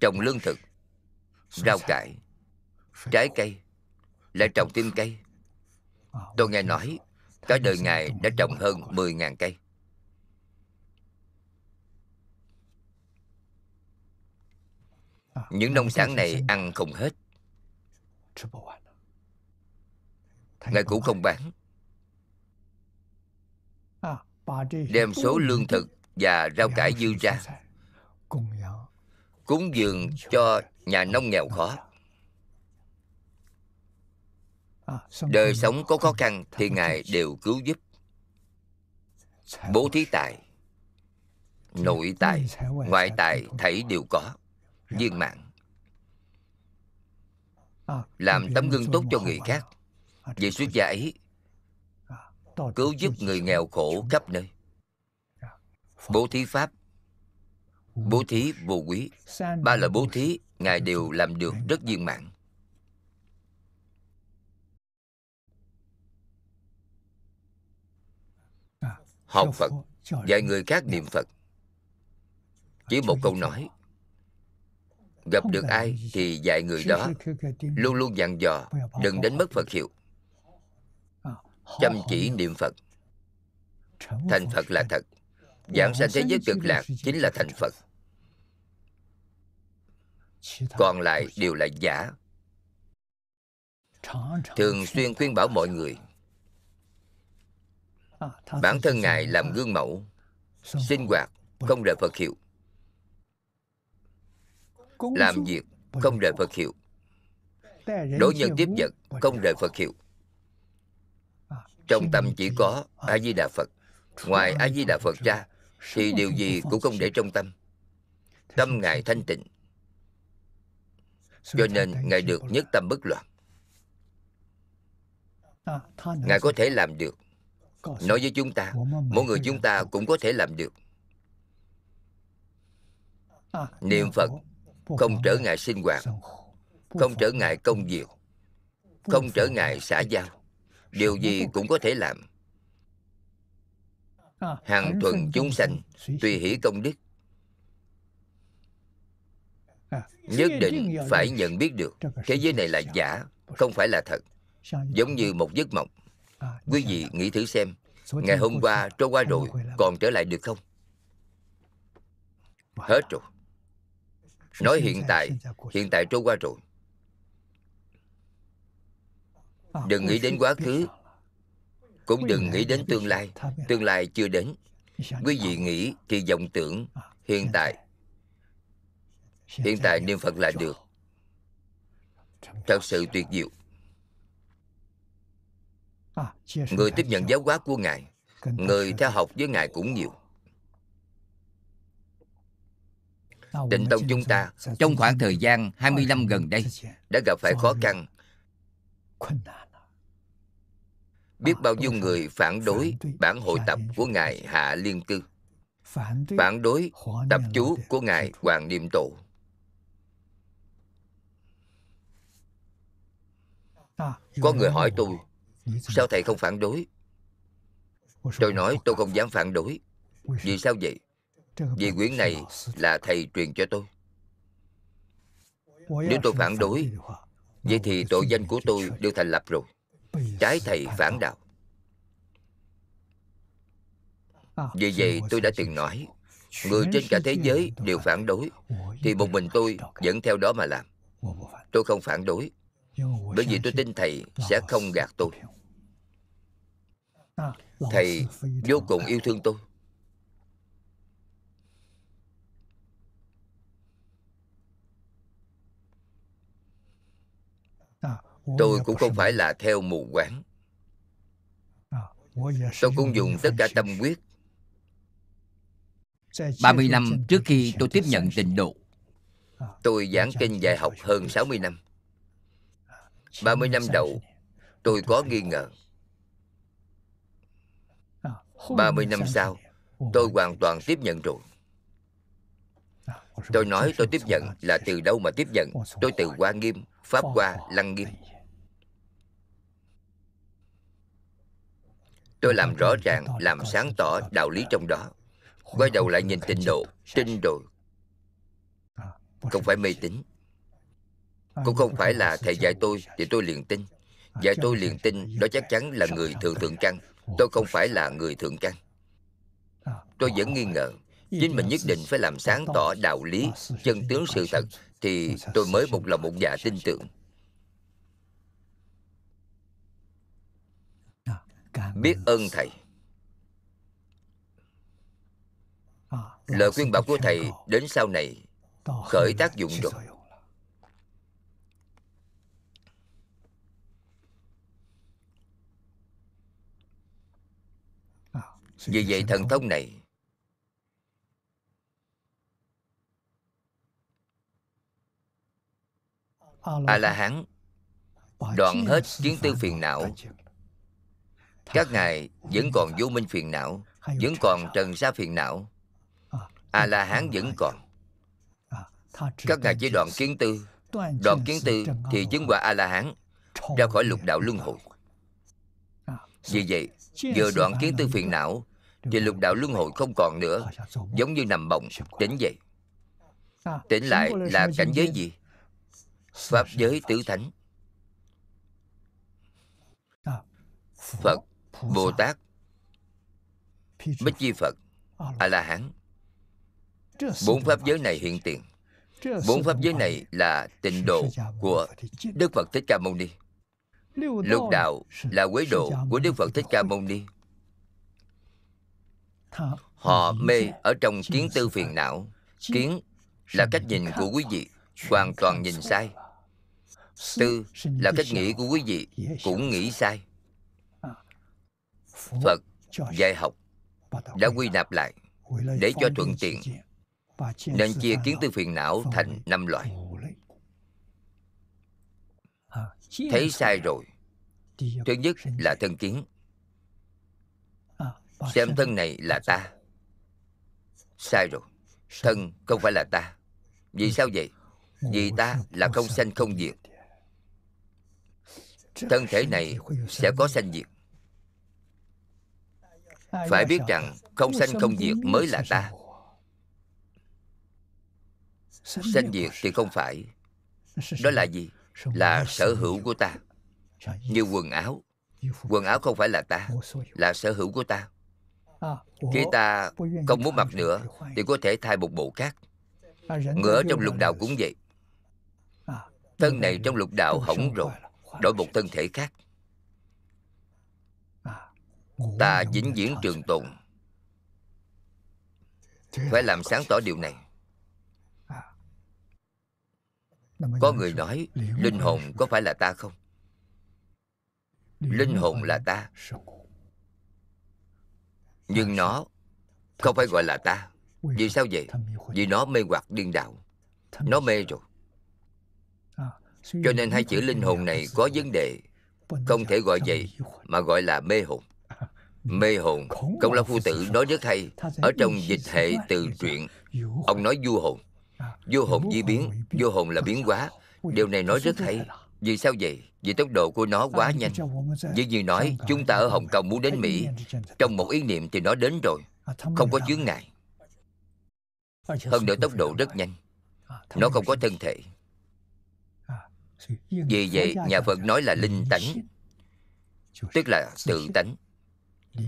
Trồng lương thực rau cải trái cây lại trồng thêm cây tôi nghe nói cả đời ngài đã trồng hơn 10.000 cây. Những nông sản này ăn không hết. Ngài cũng không bán. Đem số lương thực và rau cải dư ra, cúng dường cho nhà nông nghèo khó đời sống có khó khăn thì ngài đều cứu giúp. Bố thí tài nội tài ngoại tài thảy đều có viên mạng làm tấm gương tốt cho người khác. vì xuất gia ấy cứu giúp người nghèo khổ khắp nơi. Bố thí pháp. Bố thí vô quý. Ba lời bố thí ngài đều làm được rất viên mãn học phật dạy người khác niệm phật. Chỉ một câu nói gặp được ai thì dạy người đó luôn luôn dặn dò đừng đánh mất phật hiệu. Chăm chỉ niệm phật. Thành phật là thật. Giảng sanh thế giới cực lạc chính là thành phật. Còn lại đều là giả. Thường xuyên khuyên bảo mọi người bản thân ngài làm gương mẫu, sinh hoạt không rời phật hiệu. Làm việc không rời phật hiệu. Đối nhân tiếp vật không rời phật hiệu. Trong tâm chỉ có a di đà phật. Ngoài a di đà phật ra, thì điều gì cũng không để trong tâm. Tâm ngài thanh tịnh. Cho nên ngài được nhất tâm bất loạn. Ngài có thể làm được nói với chúng ta mỗi người chúng ta cũng có thể làm được. Niệm phật không trở ngại sinh hoạt không trở ngại công việc không trở ngại xã giao. điều gì cũng có thể làm. Hằng thuần chúng sanh tùy hỷ công đức. Nhất định phải nhận biết được thế giới này là giả không phải là thật giống như một giấc mộng quý vị nghĩ thử xem ngày hôm qua trôi qua rồi còn trở lại được không? Hết rồi. Nói hiện tại hiện tại trôi qua rồi. Đừng nghĩ đến quá khứ. cũng đừng nghĩ đến tương lai. tương lai chưa đến. Quý vị nghĩ thì vọng tưởng hiện tại. hiện tại niệm phật là được. thật sự tuyệt diệu người tiếp nhận giáo hóa của ngài. Người theo học với ngài cũng nhiều. Tịnh Tông chúng ta trong khoảng thời gian 20 năm gần đây đã gặp phải khó khăn. Biết bao nhiêu người phản đối bản hội tập của ngài hạ liên cư. Phản đối tập chú của ngài hoàng niệm tổ. Có người hỏi tôi sao thầy không phản đối? Tôi nói tôi không dám phản đối. Vì sao vậy? Vì quyển này là thầy truyền cho tôi. Nếu tôi phản đối vậy thì tội danh của tôi được thành lập rồi. Trái thầy phản đạo. Vì vậy tôi đã từng nói người trên cả thế giới đều phản đối thì một mình tôi vẫn theo đó mà làm. Tôi không phản đối. Bởi vì tôi tin thầy sẽ không gạt tôi thầy vô cùng yêu thương tôi. Tôi cũng không phải là theo mù quáng. Tôi cũng dùng tất cả tâm huyết. 30 năm trước khi tôi tiếp nhận tịnh độ Tôi giảng kinh dạy học hơn 60 năm. 30 năm đầu tôi có nghi ngờ 30 năm sau tôi hoàn toàn tiếp nhận rồi. Tôi nói tôi tiếp nhận là từ đâu mà tiếp nhận? Tôi từ Hoa Nghiêm, Pháp Hoa, Lăng Nghiêm. Tôi làm rõ ràng, làm sáng tỏ đạo lý trong đó. Quay đầu lại nhìn tịnh độ, tin rồi Không phải mê tín. Cũng không phải là thầy dạy tôi thì tôi liền tin. Dạy tôi liền tin đó chắc chắn là người thượng thượng căn Tôi không phải là người thượng căn. Tôi vẫn nghi ngờ. Chính mình nhất định phải làm sáng tỏ đạo lý, Chân tướng sự thật, Thì tôi mới một lòng một dạ tin tưởng. Biết ơn Thầy. Lời khuyên bảo của Thầy đến sau này Khởi tác dụng rồi. Vì vậy thần thông này a la hán đoạn hết kiến tư phiền não. các ngài vẫn còn vô minh phiền não vẫn còn trần sa phiền não. A la hán vẫn còn. các ngài chỉ đoạn kiến tư. đoạn kiến tư thì chứng quả a la hán ra khỏi lục đạo luân hồi. vì vậy vừa đoạn kiến tư phiền não thì lục đạo luân hồi không còn nữa giống như nằm bọng tỉnh dậy. Tỉnh lại là cảnh giới gì? Pháp giới tứ thánh. Phật, Bồ Tát, Bích Chi Phật, A-la-hán Bốn pháp giới này hiện tiền. Bốn pháp giới này là tịnh độ của Đức Phật Thích Ca Mâu Ni. Lục đạo là quế độ của Đức Phật Thích Ca Mâu Ni. Họ mê ở trong kiến tư phiền não. Kiến là cách nhìn của quý vị, Hoàn toàn nhìn sai. Tư là cách nghĩ của quý vị, Cũng nghĩ sai. Phật dạy học đã quy nạp lại để cho thuận tiện, nên chia kiến tư phiền não thành năm loại. Thấy sai rồi, thứ nhất là thân kiến xem thân này là ta. sai rồi. Thân không phải là ta. Vì sao vậy? vì ta là không sanh không diệt. Thân thể này sẽ có sanh diệt. Phải biết rằng không sanh không diệt mới là ta. Sanh diệt thì không phải. Đó là gì? là sở hữu của ta. Như quần áo. Quần áo không phải là ta. Là sở hữu của ta khi ta không muốn mặc nữa thì có thể thay một bộ khác. Người ở trong lục đạo cũng vậy. Thân này trong lục đạo hỏng rồi đổi một thân thể khác. Ta vĩnh viễn trường tồn. Phải làm sáng tỏ điều này. Có người nói linh hồn có phải là ta không? Linh hồn là ta nhưng nó không phải gọi là ta. Vì sao vậy? Vì nó mê hoặc điên đạo nó mê rồi. Cho nên hai chữ linh hồn này có vấn đề không thể gọi vậy mà gọi là mê hồn. Mê hồn. công lao phu tử nói rất hay. Ở trong dịch hệ từ truyện ông nói du hồn. Vô hồn di biến vô hồn là biến hóa. điều này nói rất hay. vì sao vậy vì tốc độ của nó quá nhanh. như như nói chúng ta ở hồng kông muốn đến mỹ. trong một ý niệm thì nó đến rồi. Không có chướng ngại. Hơn nữa tốc độ rất nhanh. Nó không có thân thể. vì vậy nhà phật nói là linh tánh. tức là tự tánh.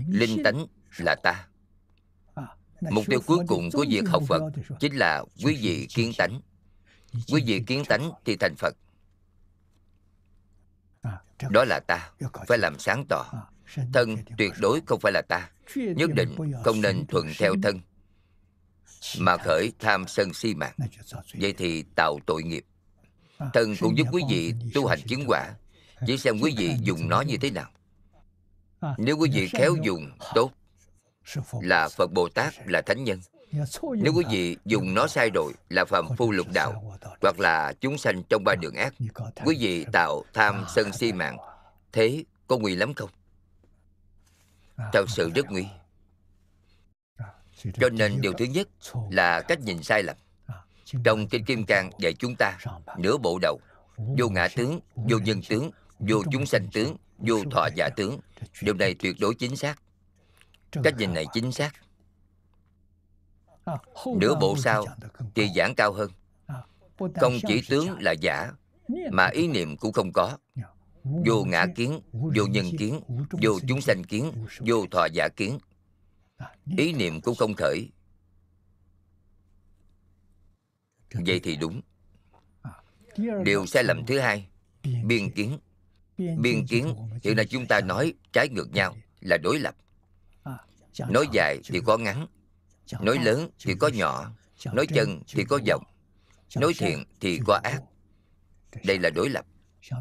Linh tánh là ta. Mục tiêu cuối cùng của việc học phật chính là quý vị kiến tánh. Quý vị kiến tánh thì thành phật đó là ta. Phải làm sáng tỏ. Thân tuyệt đối không phải là ta. Nhất định không nên thuận theo thân mà khởi tham sân si mạng. Vậy thì tạo tội nghiệp. Thân cũng giúp quý vị tu hành chứng quả. chỉ xem quý vị dùng nó như thế nào. Nếu quý vị khéo dùng tốt. Là phật bồ tát là thánh nhân nếu quý vị dùng nó sai rồi là phàm phu lục đạo hoặc là chúng sanh trong ba đường ác quý vị tạo tham sân si mạng. thế có nguy lắm không? Thật sự rất nguy. Cho nên điều thứ nhất là cách nhìn sai lầm. Trong kinh kim cang dạy chúng ta nửa bộ đầu vô ngã tướng vô nhân tướng vô chúng sanh tướng vô thọ giả tướng. Điều này tuyệt đối chính xác. cách nhìn này chính xác nửa bộ sau thì giảng cao hơn。không chỉ tướng là giả mà ý niệm cũng không có。vô ngã kiến vô nhân kiến vô chúng sanh kiến vô thọ giả kiến。ý niệm cũng không khởi vậy thì đúng。điều sai lầm thứ hai biên kiến biên kiến hiện nay chúng ta nói trái ngược nhau là đối lập nói dài thì có ngắn nói lớn thì có nhỏ nói chân thì có rộng nói thiện thì có ác. Đây là đối lập.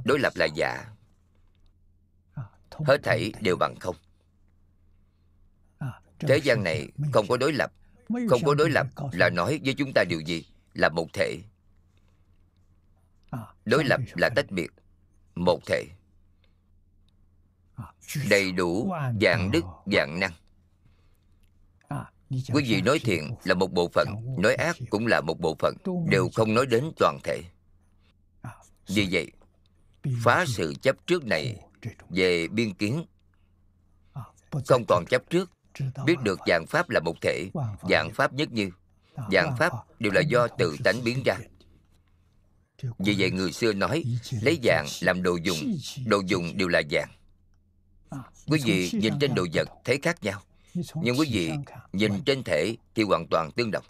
đối lập là giả hết thảy đều bằng không. Thế gian này không có đối lập không có đối lập là nói với chúng ta điều gì? Là một thể. Đối lập là tách biệt một thể. Đầy đủ dạng đức dạng năng quý vị nói thiện là một bộ phận nói ác cũng là một bộ phận đều không nói đến toàn thể. Vì vậy phá sự chấp trước này về biên kiến không còn chấp trước biết được dạng pháp là một thể dạng pháp nhất như Dạng pháp đều là do tự tánh biến ra. Vì vậy người xưa nói Lấy vàng làm đồ dùng Đồ dùng đều là vàng. Quý vị nhìn trên đồ vật thấy khác nhau Nhưng quý vị nhìn trên thể thì hoàn toàn tương đồng.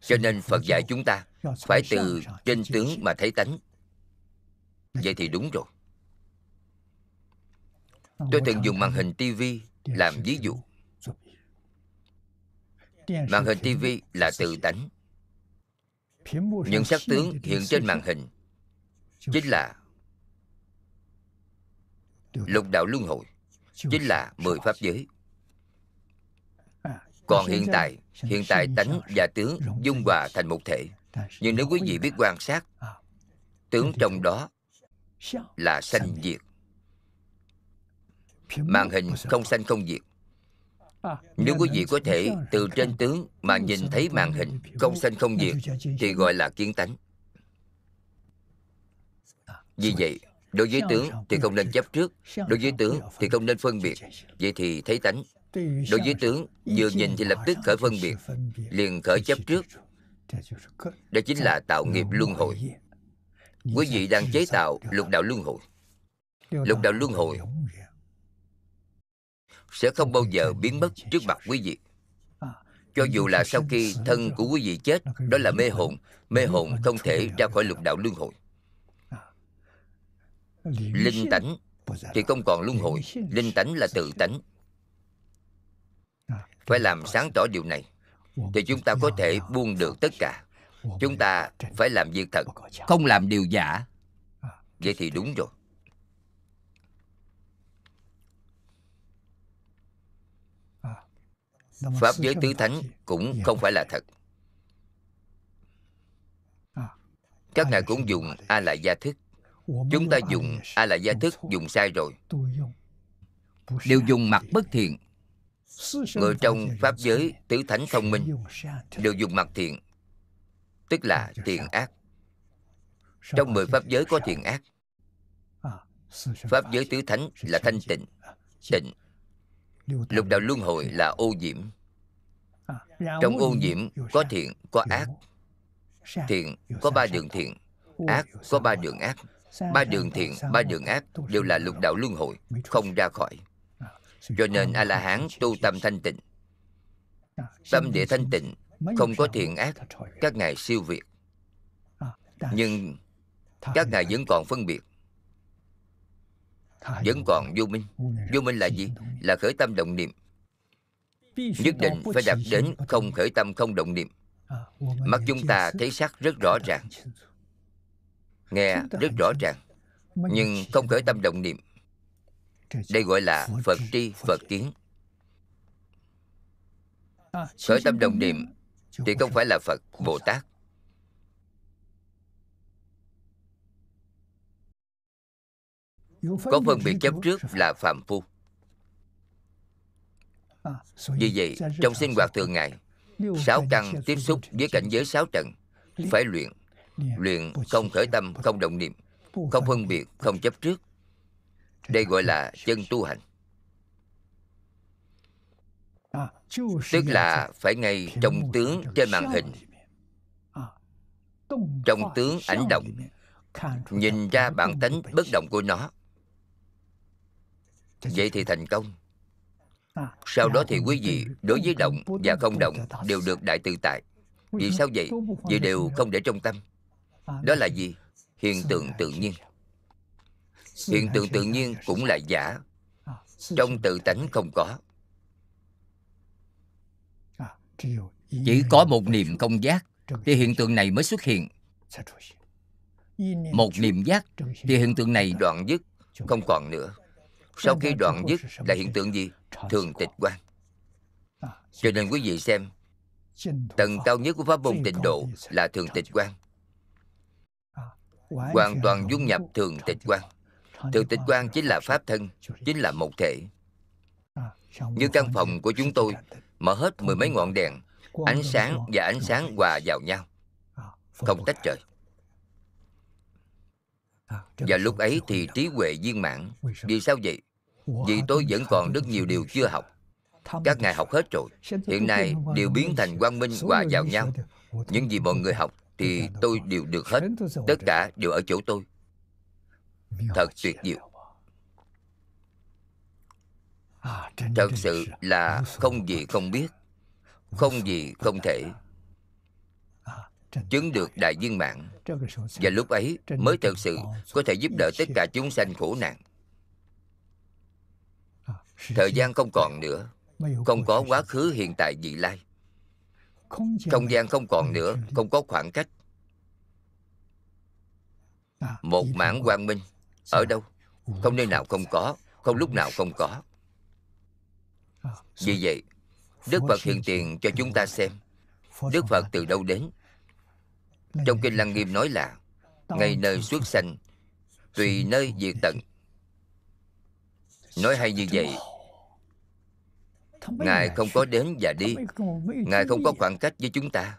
Cho nên Phật dạy chúng ta Phải từ trên tướng mà thấy tánh. Vậy thì đúng rồi. Tôi từng dùng màn hình tivi làm ví dụ. Màn hình tivi là tự tánh. Những sắc tướng hiện trên màn hình Chính là Lục đạo luân hồi Chính là mười pháp giới. Còn hiện tại Hiện tại tánh và tướng dung hòa thành một thể. Nhưng nếu quý vị biết quan sát Tướng trong đó Là sanh diệt. Màn hình không sanh không diệt. Nếu quý vị có thể từ trên tướng mà nhìn thấy màn hình không sanh không diệt thì gọi là kiến tánh. Vì vậy, đối với tướng thì không nên chấp trước, đối với tướng thì không nên phân biệt. Vậy thì thấy tánh. Đối với tướng, vừa nhìn thì lập tức khởi phân biệt, liền khởi chấp trước. Đó chính là tạo nghiệp luân hồi. Quý vị đang chế tạo lục đạo luân hồi. Lục đạo luân hồi sẽ không bao giờ biến mất trước mặt quý vị cho dù là sau khi thân của quý vị chết đó là mê hồn mê hồn không thể ra khỏi lục đạo luân hồi linh tánh. Thì không còn luân hồi linh tánh là tự tánh. Phải làm sáng tỏ điều này thì chúng ta có thể buông được tất cả. chúng ta phải làm việc thật không làm điều giả. Vậy thì đúng rồi. Pháp giới tứ thánh cũng không phải là thật. Các ngài cũng dùng A lại gia thức Chúng ta dùng A lại gia thức dùng sai rồi. Đều dùng mặt bất thiện. Người trong Pháp giới tứ thánh thông minh Đều dùng mặt thiện Tức là thiện ác. Trong mười Pháp giới có thiện ác. Pháp giới tứ thánh là thanh tịnh Tịnh. Lục đạo luân hồi là ô nhiễm trong ô nhiễm có thiện có ác. thiện có ba đường thiện. ác có ba đường ác ba đường thiện ba đường ác đều là lục đạo luân hồi không ra khỏi. Cho nên a la hán tu tâm thanh tịnh. Tâm địa thanh tịnh không có thiện ác các ngài siêu việt. Nhưng các ngài vẫn còn phân biệt. Vẫn còn vô minh. Vô minh là gì? là khởi tâm động niệm. Nhất định phải đạt đến không khởi tâm không động niệm. Mắt chúng ta thấy sắc rất rõ ràng nghe rất rõ ràng nhưng không khởi tâm động niệm. Đây gọi là phật tri phật kiến. Khởi tâm động niệm thì không phải là phật bồ tát. Có phân biệt chấp trước là phạm phu. Vì vậy trong sinh hoạt thường ngày sáu căn tiếp xúc với cảnh giới sáu trần phải luyện luyện không khởi tâm không động niệm không phân biệt không chấp trước. Đây gọi là chân tu hành. Tức là phải ngay trong tướng trên màn hình. trong tướng ảnh động nhìn ra bản tánh bất động của nó. Vậy thì thành công. Sau đó thì quý vị đối với động và không động đều được đại tự tại. Vì sao vậy? vì đều không để trong tâm đó là gì? Hiện tượng tự nhiên. Hiện tượng tự nhiên cũng là giả. Trong tự tánh không có. Chỉ có một niệm công giác thì hiện tượng này mới xuất hiện. Một niệm giác thì hiện tượng này đoạn dứt, không còn nữa. Sau khi đoạn dứt là hiện tượng gì? Thường tịch quan cho nên quý vị xem, tầng cao nhất của pháp môn tịnh độ là thường tịch quan hoàn toàn dung nhập thường tịch quan thường tịch quan chính là pháp thân chính là một thể. Như căn phòng của chúng tôi mở hết mười mấy ngọn đèn ánh sáng và ánh sáng hòa vào nhau. Không tách rời và lúc ấy thì trí huệ viên mãn. Vì sao vậy? Vì tôi vẫn còn rất nhiều điều chưa học. Các ngài học hết rồi. Hiện nay đều biến thành quang minh hòa vào nhau. những gì mọi người học thì tôi đều được hết. Tất cả đều ở chỗ tôi. Thật tuyệt diệu. thật sự là không gì không biết không gì không thể chứng được đại viên mạng và lúc ấy mới thật sự có thể giúp đỡ tất cả chúng sanh khổ nạn. Thời gian không còn nữa. không có quá khứ hiện tại vị lai không gian không còn nữa, không có khoảng cách. Một mảng quang minh ở đâu? Không nơi nào không có, không lúc nào không có. Vì vậy, đức phật hiện tiền cho chúng ta xem. Đức phật từ đâu đến? Trong kinh lăng nghiêm nói là ngay nơi xuất sanh, tùy nơi diệt tận. Nói hay như vậy ngài không có đến và đi. ngài không có khoảng cách với chúng ta.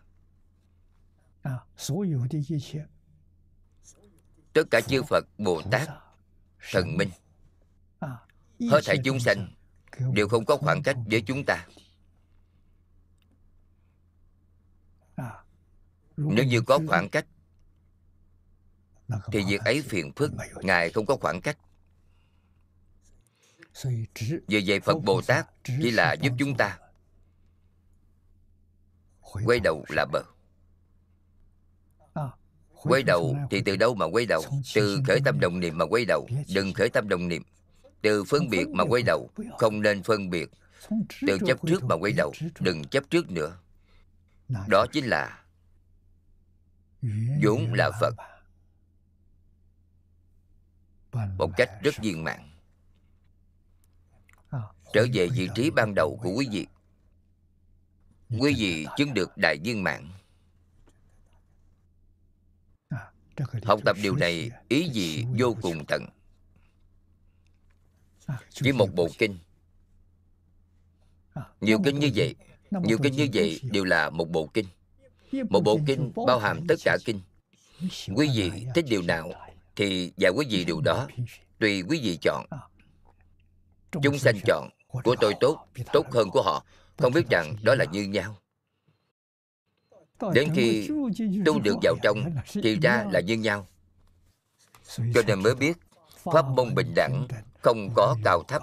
Tất cả chư phật bồ tát thần minh hết thảy chúng sanh đều không có khoảng cách với chúng ta. Nếu như có khoảng cách thì việc ấy phiền phức. ngài không có khoảng cách vì vậy phật bồ tát chỉ là giúp chúng ta quay đầu là bờ. Quay đầu thì từ đâu mà quay đầu? Từ khởi tâm đồng niệm mà quay đầu. Đừng khởi tâm đồng niệm. Từ phân biệt mà quay đầu, không nên phân biệt. Từ chấp trước mà quay đầu, đừng chấp trước nữa. Đó chính là vốn là phật. Một cách rất viên mạng trở về vị trí ban đầu của quý vị. Quý vị chứng được đại viên mãn. Học tập điều này ý gì vô cùng tận. Chỉ một bộ kinh. Nhiều kinh như vậy, nhiều kinh như vậy đều là một bộ kinh. Một bộ kinh bao hàm tất cả kinh. Quý vị thích điều nào thì và quý vị điều đó, tùy quý vị chọn. Chúng sanh chọn của tôi tốt tốt hơn của họ. Không biết rằng đó là như nhau. Đến khi tu được vào trong thì ra là như nhau. Cho nên mới biết pháp môn bình đẳng không có cao thấp.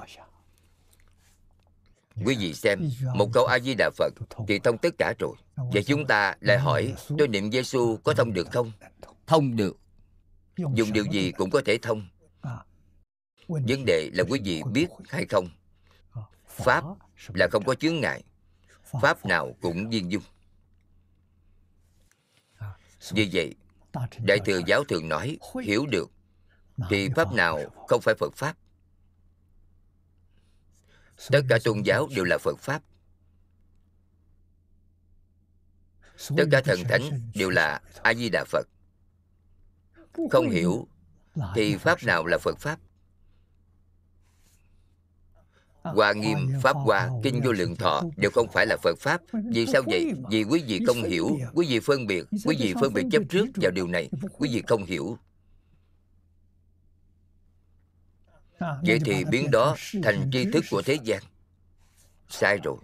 quý vị xem một câu a di đà phật thì thông tất cả rồi. Vậy chúng ta lại hỏi tôi niệm giê xu có thông được không? thông được. Dùng điều gì cũng có thể thông. Vấn đề là quý vị biết hay không pháp là không có chướng ngại. Pháp nào cũng viên dung. Vì vậy đại thừa giáo thường nói hiểu được thì pháp nào không phải phật pháp? Tất cả tôn giáo đều là phật pháp. Tất cả thần thánh đều là a di đà phật. Không hiểu thì pháp nào là phật pháp Hoa nghiêm, Pháp Hoa, Kinh Vô Lượng Thọ đều không phải là Phật Pháp. Vì sao vậy? Vì quý vị không hiểu, quý vị phân biệt, quý vị phân biệt chấp trước vào điều này, quý vị không hiểu. Vậy thì biến đó thành tri thức của thế gian. Sai rồi.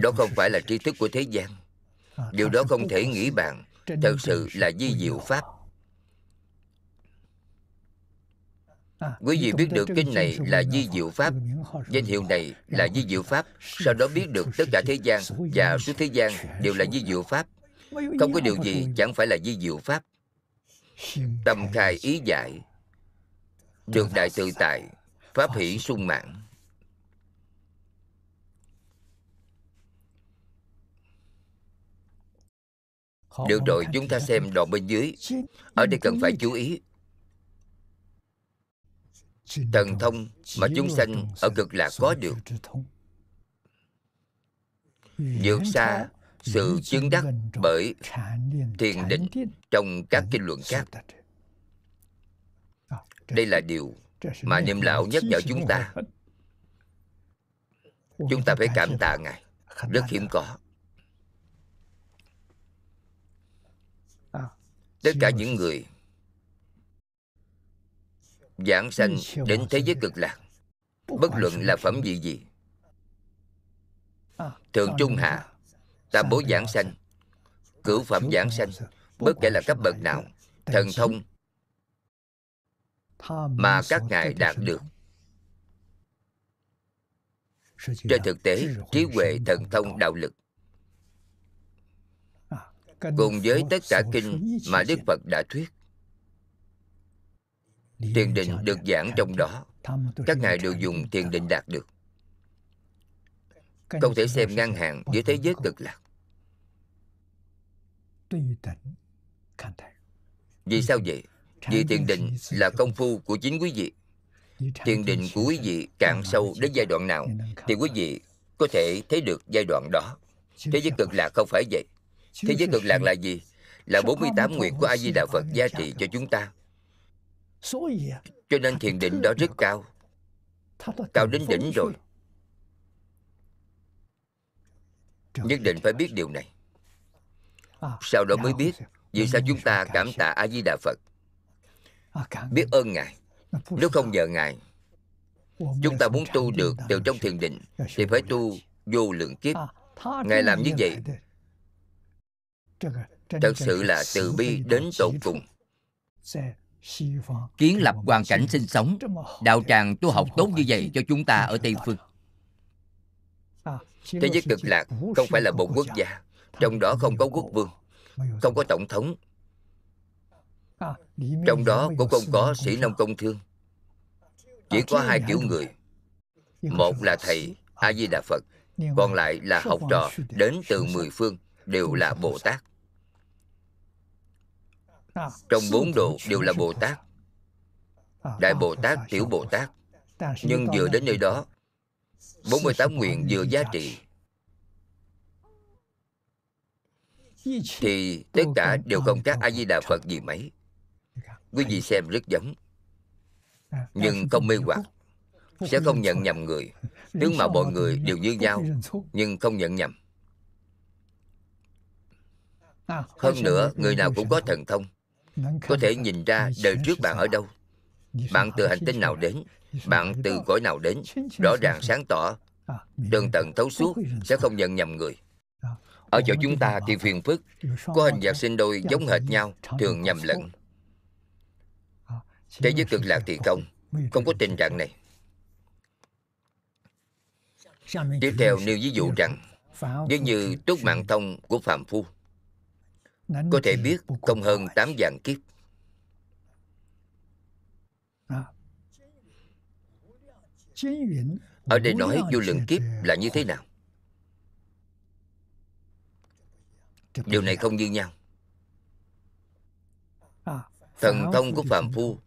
Đó không phải là tri thức của thế gian. Điều đó không thể nghĩ bàn. Thật sự là di diệu Pháp. Quý vị biết được kinh này là di diệu Pháp. Danh hiệu này là di diệu Pháp. Sau đó biết được tất cả thế gian Và suốt thế gian đều là di diệu Pháp. Không có điều gì chẳng phải là di diệu Pháp. Tâm khai ý giải. Được đại tự tại Pháp hỷ sung mãn Được rồi chúng ta xem đoạn bên dưới. Ở đây cần phải chú ý thần thông mà chúng sanh ở cực lạc có được. vượt xa sự chứng đắc bởi thiền định trong các kinh luận khác. đây là điều mà niệm lão nhắc nhở chúng ta. chúng ta phải cảm tạ ngài. Rất hiếm có. Tất cả những người giảng sanh đến thế giới cực lạc. Bất luận là phẩm vị gì. Thượng trung hạ tam bố giảng sanh. cửu phẩm giảng sanh bất kể là cấp bậc nào thần thông mà các ngài đạt được. trên thực tế trí huệ thần thông đạo lực. Cùng với tất cả kinh mà đức phật đã thuyết thiền định được giảng trong đó. các ngài đều dùng thiền định đạt được. Không thể xem ngang hàng với thế giới cực lạc. Vì sao vậy? vì thiền định là công phu của chính quý vị. Thiền định của quý vị cạn sâu đến giai đoạn nào thì quý vị có thể thấy được giai đoạn đó. Thế giới cực lạc không phải vậy. thế giới cực lạc là gì? Là 48 nguyện của a di đà phật gia trị cho chúng ta cho nên thiền định đó rất cao. Cao đến đỉnh rồi. Nhất định phải biết điều này. Sau đó mới biết vì sao chúng ta cảm tạ a di đà phật. Biết ơn ngài. Nếu không nhờ ngài, chúng ta muốn tu được từ trong thiền định thì phải tu vô lượng kiếp. Ngài làm như vậy, thật sự là từ bi đến tột cùng kiến lập hoàn cảnh sinh sống đạo tràng tu học tốt như vậy cho chúng ta ở tây phương. Thế giới cực lạc không phải là một quốc gia trong đó không có quốc vương không có tổng thống. Trong đó cũng không có sĩ nông công thương. Chỉ có hai kiểu người một là thầy a di đà phật còn lại là học trò đến từ mười phương đều là bồ tát trong bốn độ đều là bồ tát đại bồ tát tiểu bồ tát nhưng vừa đến nơi đó 48 nguyện vừa giá trị. Thì tất cả đều không khác a di đà phật gì mấy. Quý vị xem rất giống. Nhưng không mê hoặc, sẽ không nhận nhầm người. Tướng mạo mọi người đều như nhau, nhưng không nhận nhầm. Hơn nữa, người nào cũng có thần thông có thể nhìn ra đời trước bạn ở đâu. Bạn từ hành tinh nào đến? Bạn từ cõi nào đến? Rõ ràng sáng tỏ. Đơn tận thấu suốt sẽ không nhận nhầm người. Ở chỗ chúng ta thì phiền phức có hình dạng sinh đôi giống hệt nhau thường nhầm lẫn. Thế giới cực lạc thì không không có tình trạng này. Tiếp theo nêu ví dụ rằng nếu như túc mạng thông của phạm phu có thể biết không hơn tám vạn kiếp. Ở đây nói vô lượng kiếp là như thế nào? Điều này không như nhau. Thần thông của phạm phu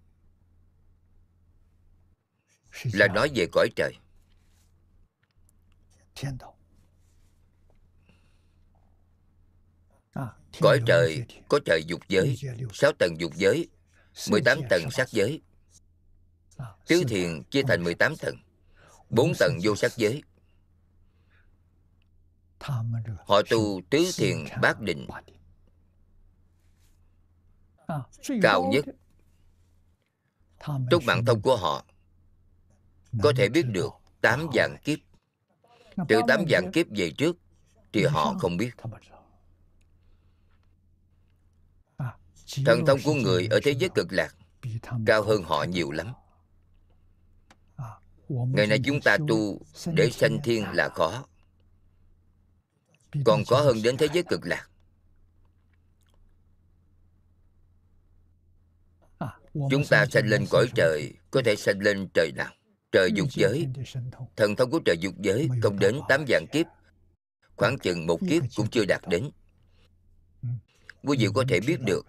là nói về cõi trời cõi trời có trời dục giới sáu tầng dục giới 18 tầng sắc giới. Tứ thiền chia thành 18 tầng bốn tầng vô sắc giới. Họ tu tứ thiền bát định. cao nhất. túc mạng thông của họ. Có thể biết được tám dạng kiếp. Từ tám dạng kiếp về trước thì họ không? biết thần thông của người ở thế giới cực lạc cao hơn họ nhiều lắm. ngày nay chúng ta tu để sanh thiên là khó. Còn khó hơn đến thế giới cực lạc. Chúng ta sanh lên cõi trời có thể sanh lên trời nào? Trời dục giới. thần thông của trời dục giới không đến tám vạn kiếp. khoảng chừng một kiếp cũng chưa đạt đến. quý vị có thể biết được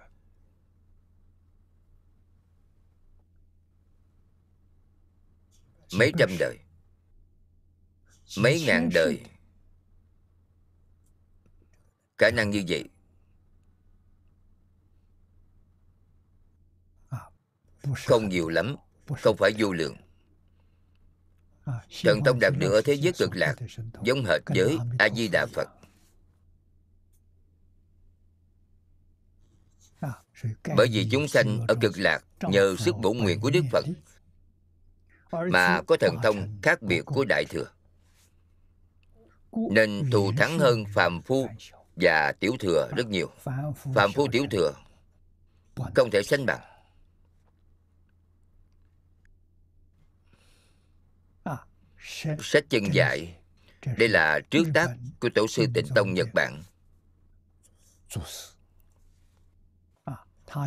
mấy trăm đời. Mấy ngàn đời. Khả năng như vậy. Không nhiều lắm. Không phải vô lượng. Thần thông đạt được ở thế giới cực lạc, giống hệt với a di đà phật. Bởi vì chúng sanh ở cực lạc nhờ sức bổ nguyện của đức phật mà có thần thông khác biệt của đại thừa. Nên thù thắng hơn phàm phu và tiểu thừa rất nhiều. Phàm phu, tiểu thừa không thể sánh bằng. Sách chân dạy, đây là trước tác của tổ sư tịnh tông nhật bản.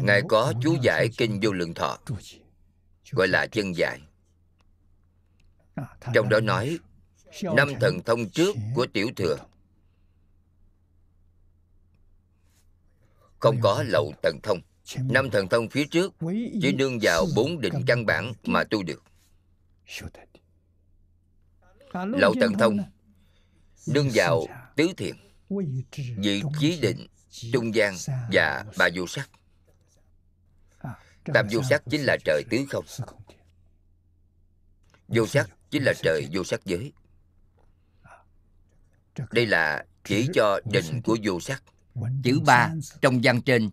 Ngài có chú giải kinh vô lượng thọ, gọi là chân dạy trong đó nói, năm thần thông trước của tiểu thừa. Không có lậu thần thông. Năm thần thông phía trước chỉ nương vào bốn định căn bản mà tu được. Lậu thần thông nương vào tứ thiện vị trí định, trung gian và ba vô sắc. Tam vô sắc chính là trời tứ không. Vô sắc chính là trời vô sắc giới. Đây là chỉ cho định của vô sắc. Chữ ba trong văn trên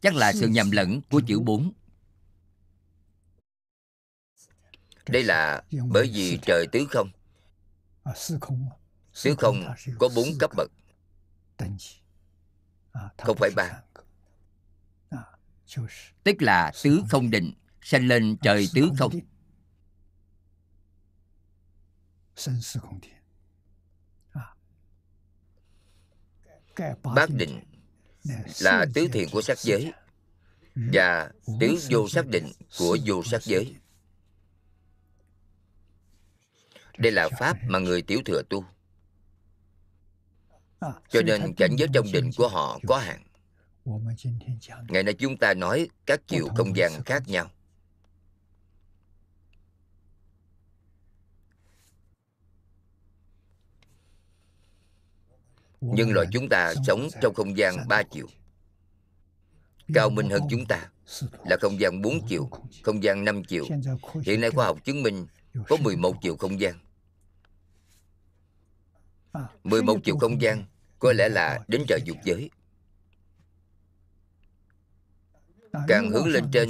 chắc là sự nhầm lẫn của chữ bốn. Đây là bởi vì trời tứ không. Tứ không có bốn cấp bậc. Không phải ba. Tức là tứ không định sanh lên trời tứ không. bát định là tứ thiện của sắc giới và tứ vô sắc định của vô sắc giới. đây là pháp mà người tiểu thừa tu. Cho nên cảnh giới trong định của họ có hạn. ngày nay chúng ta nói các chiều không gian khác nhau nhân loại chúng ta sống trong không gian ba chiều. cao minh hơn chúng ta là không gian bốn chiều không gian năm chiều. Hiện nay khoa học chứng minh có 11 chiều không gian. 11 chiều không gian có lẽ là đến trời dục giới. Càng hướng lên trên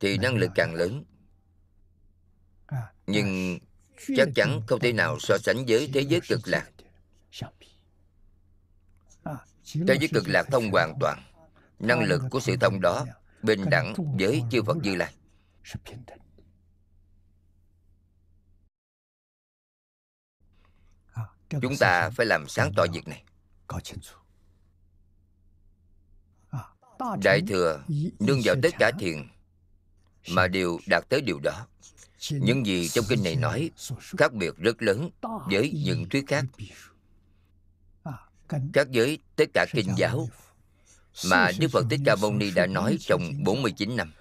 thì năng lực càng lớn. Nhưng chắc chắn không thể nào so sánh với thế giới cực lạc thế giới cực lạc thông hoàn toàn. Năng lực của sự thông đó bình đẳng với chư phật như lai. chúng ta phải làm sáng tỏ việc này. đại thừa nương vào tất cả thiền mà đều đạt tới điều đó. những gì trong kinh này nói khác biệt rất lớn với những thuyết khác các giới tất cả kinh giáo mà Đức Phật Thích Ca Mâu Ni đã nói trong 49 năm.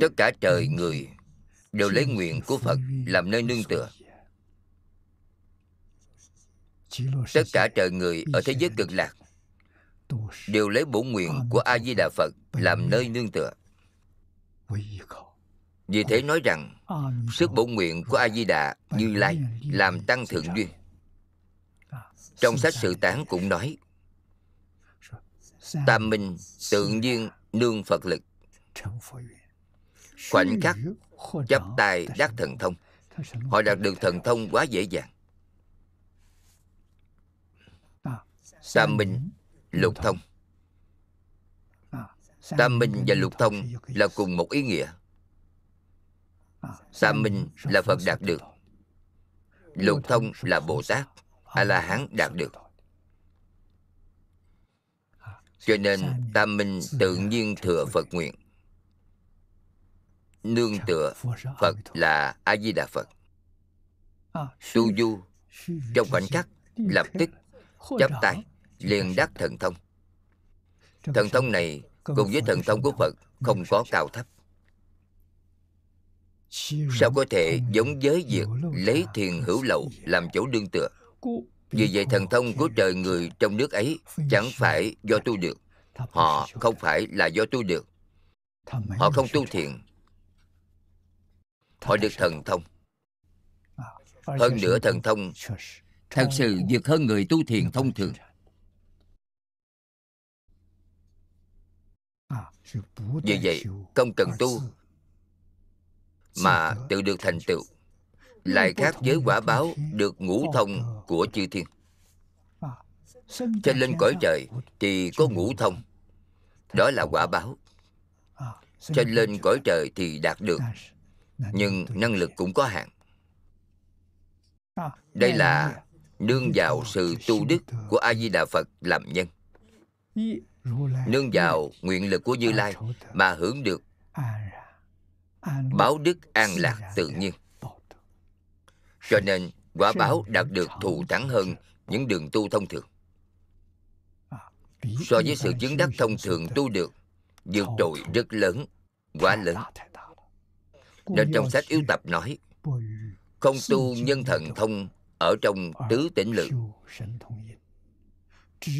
Tất cả trời người đều lấy nguyện của Phật làm nơi nương tựa. Tất cả trời người ở thế giới cực lạc đều lấy bổn nguyện của A Di Đà Phật làm nơi nương tựa. Vì thế nói rằng sức bổn nguyện của A Di Đà Như Lai làm tăng thượng duyên. Trong sách sự tán cũng nói Tam minh tự nhiên nương Phật lực. Khoảnh khắc chấp tay đắc thần thông. Họ đạt được thần thông quá dễ dàng. Tam minh lục thông. Tam minh và lục thông là cùng một ý nghĩa. Tam minh là phật đạt được. Lục thông là bồ tát a la hán đạt được. Cho nên tam minh tự nhiên thừa phật nguyện. Nương tựa phật là a di đà phật. Tu du trong khoảnh khắc lập tức chấp tay liền đắc thần thông. Thần thông này cùng với thần thông của phật không có cao thấp. Sao có thể giống với việc lấy thiền hữu lậu làm chỗ đương tựa? Vì vậy thần thông của trời người trong nước ấy chẳng phải do tu được. Họ không phải là do tu được. Họ không tu thiền. Họ được thần thông. hơn nữa thần thông thật sự vượt hơn người tu thiền thông thường vì vậy không cần tu mà tự được thành tựu lại khác với quả báo được ngũ thông của chư thiên. Trên lên cõi trời thì có ngũ thông. Đó là quả báo. Trên lên cõi trời thì đạt được nhưng năng lực cũng có hạn. Đây là nương vào sự tu đức của a di đà phật làm nhân nương vào nguyện lực của như lai mà hưởng được báo đức an lạc tự nhiên. Cho nên quả báo đạt được thù thắng hơn những đường tu thông thường. So với sự chứng đắc thông thường tu được vượt trội rất lớn quá lớn. Nên trong sách yếu tập nói không tu nhân thần thông ở trong tứ tỉnh lượng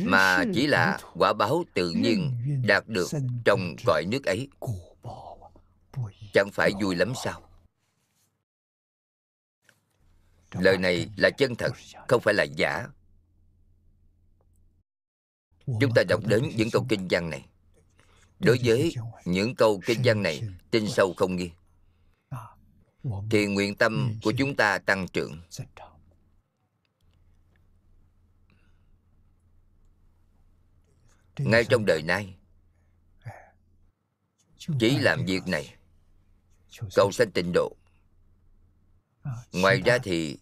mà chỉ là quả báo tự nhiên đạt được trong cõi nước ấy. Chẳng phải vui lắm sao? Lời này là chân thật, không phải là giả. Chúng ta đọc đến những câu kinh văn này. Đối với những câu kinh văn này, tin sâu không nghi. Thì nguyện tâm của chúng ta tăng trưởng. Ngay trong đời nay chỉ làm việc này cầu sanh tịnh độ. Ngoài ra thì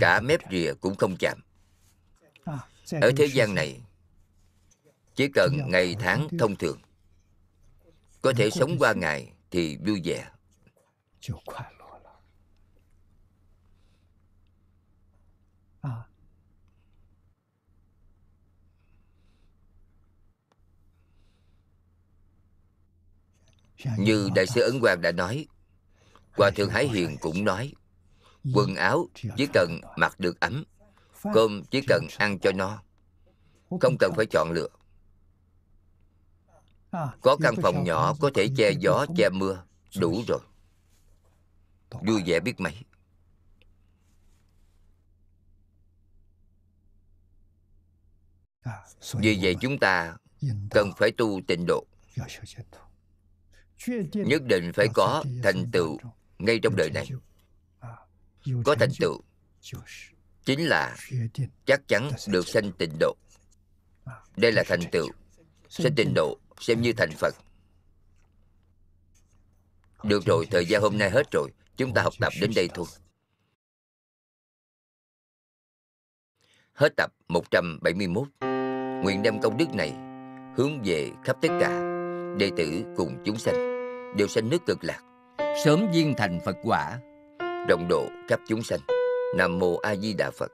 cả mép rìa cũng không chạm. Ở thế gian này chỉ cần ngày tháng thông thường có thể sống qua ngày thì vui vẻ như đại sư ấn quang đã nói hòa thượng hải hiền cũng nói quần áo chỉ cần mặc được ấm cơm chỉ cần ăn cho no không cần phải chọn lựa. Có căn phòng nhỏ có thể che gió che mưa đủ rồi. vui vẻ biết mấy. Vì vậy chúng ta cần phải tu tịnh độ nhất định phải có thành tựu ngay trong đời này. có thành tựu chính là chắc chắn được sanh tịnh độ. Đây là thành tựu sanh tịnh độ xem như thành phật. Được rồi thời gian hôm nay hết rồi. Chúng ta học tập đến đây thôi. hết tập 171 nguyện đem công đức này hướng về khắp tất cả đệ tử cùng chúng sanh, đều sanh nước cực lạc, sớm viên thành phật quả, rộng độ khắp chúng sanh. Nam mô a di đà phật.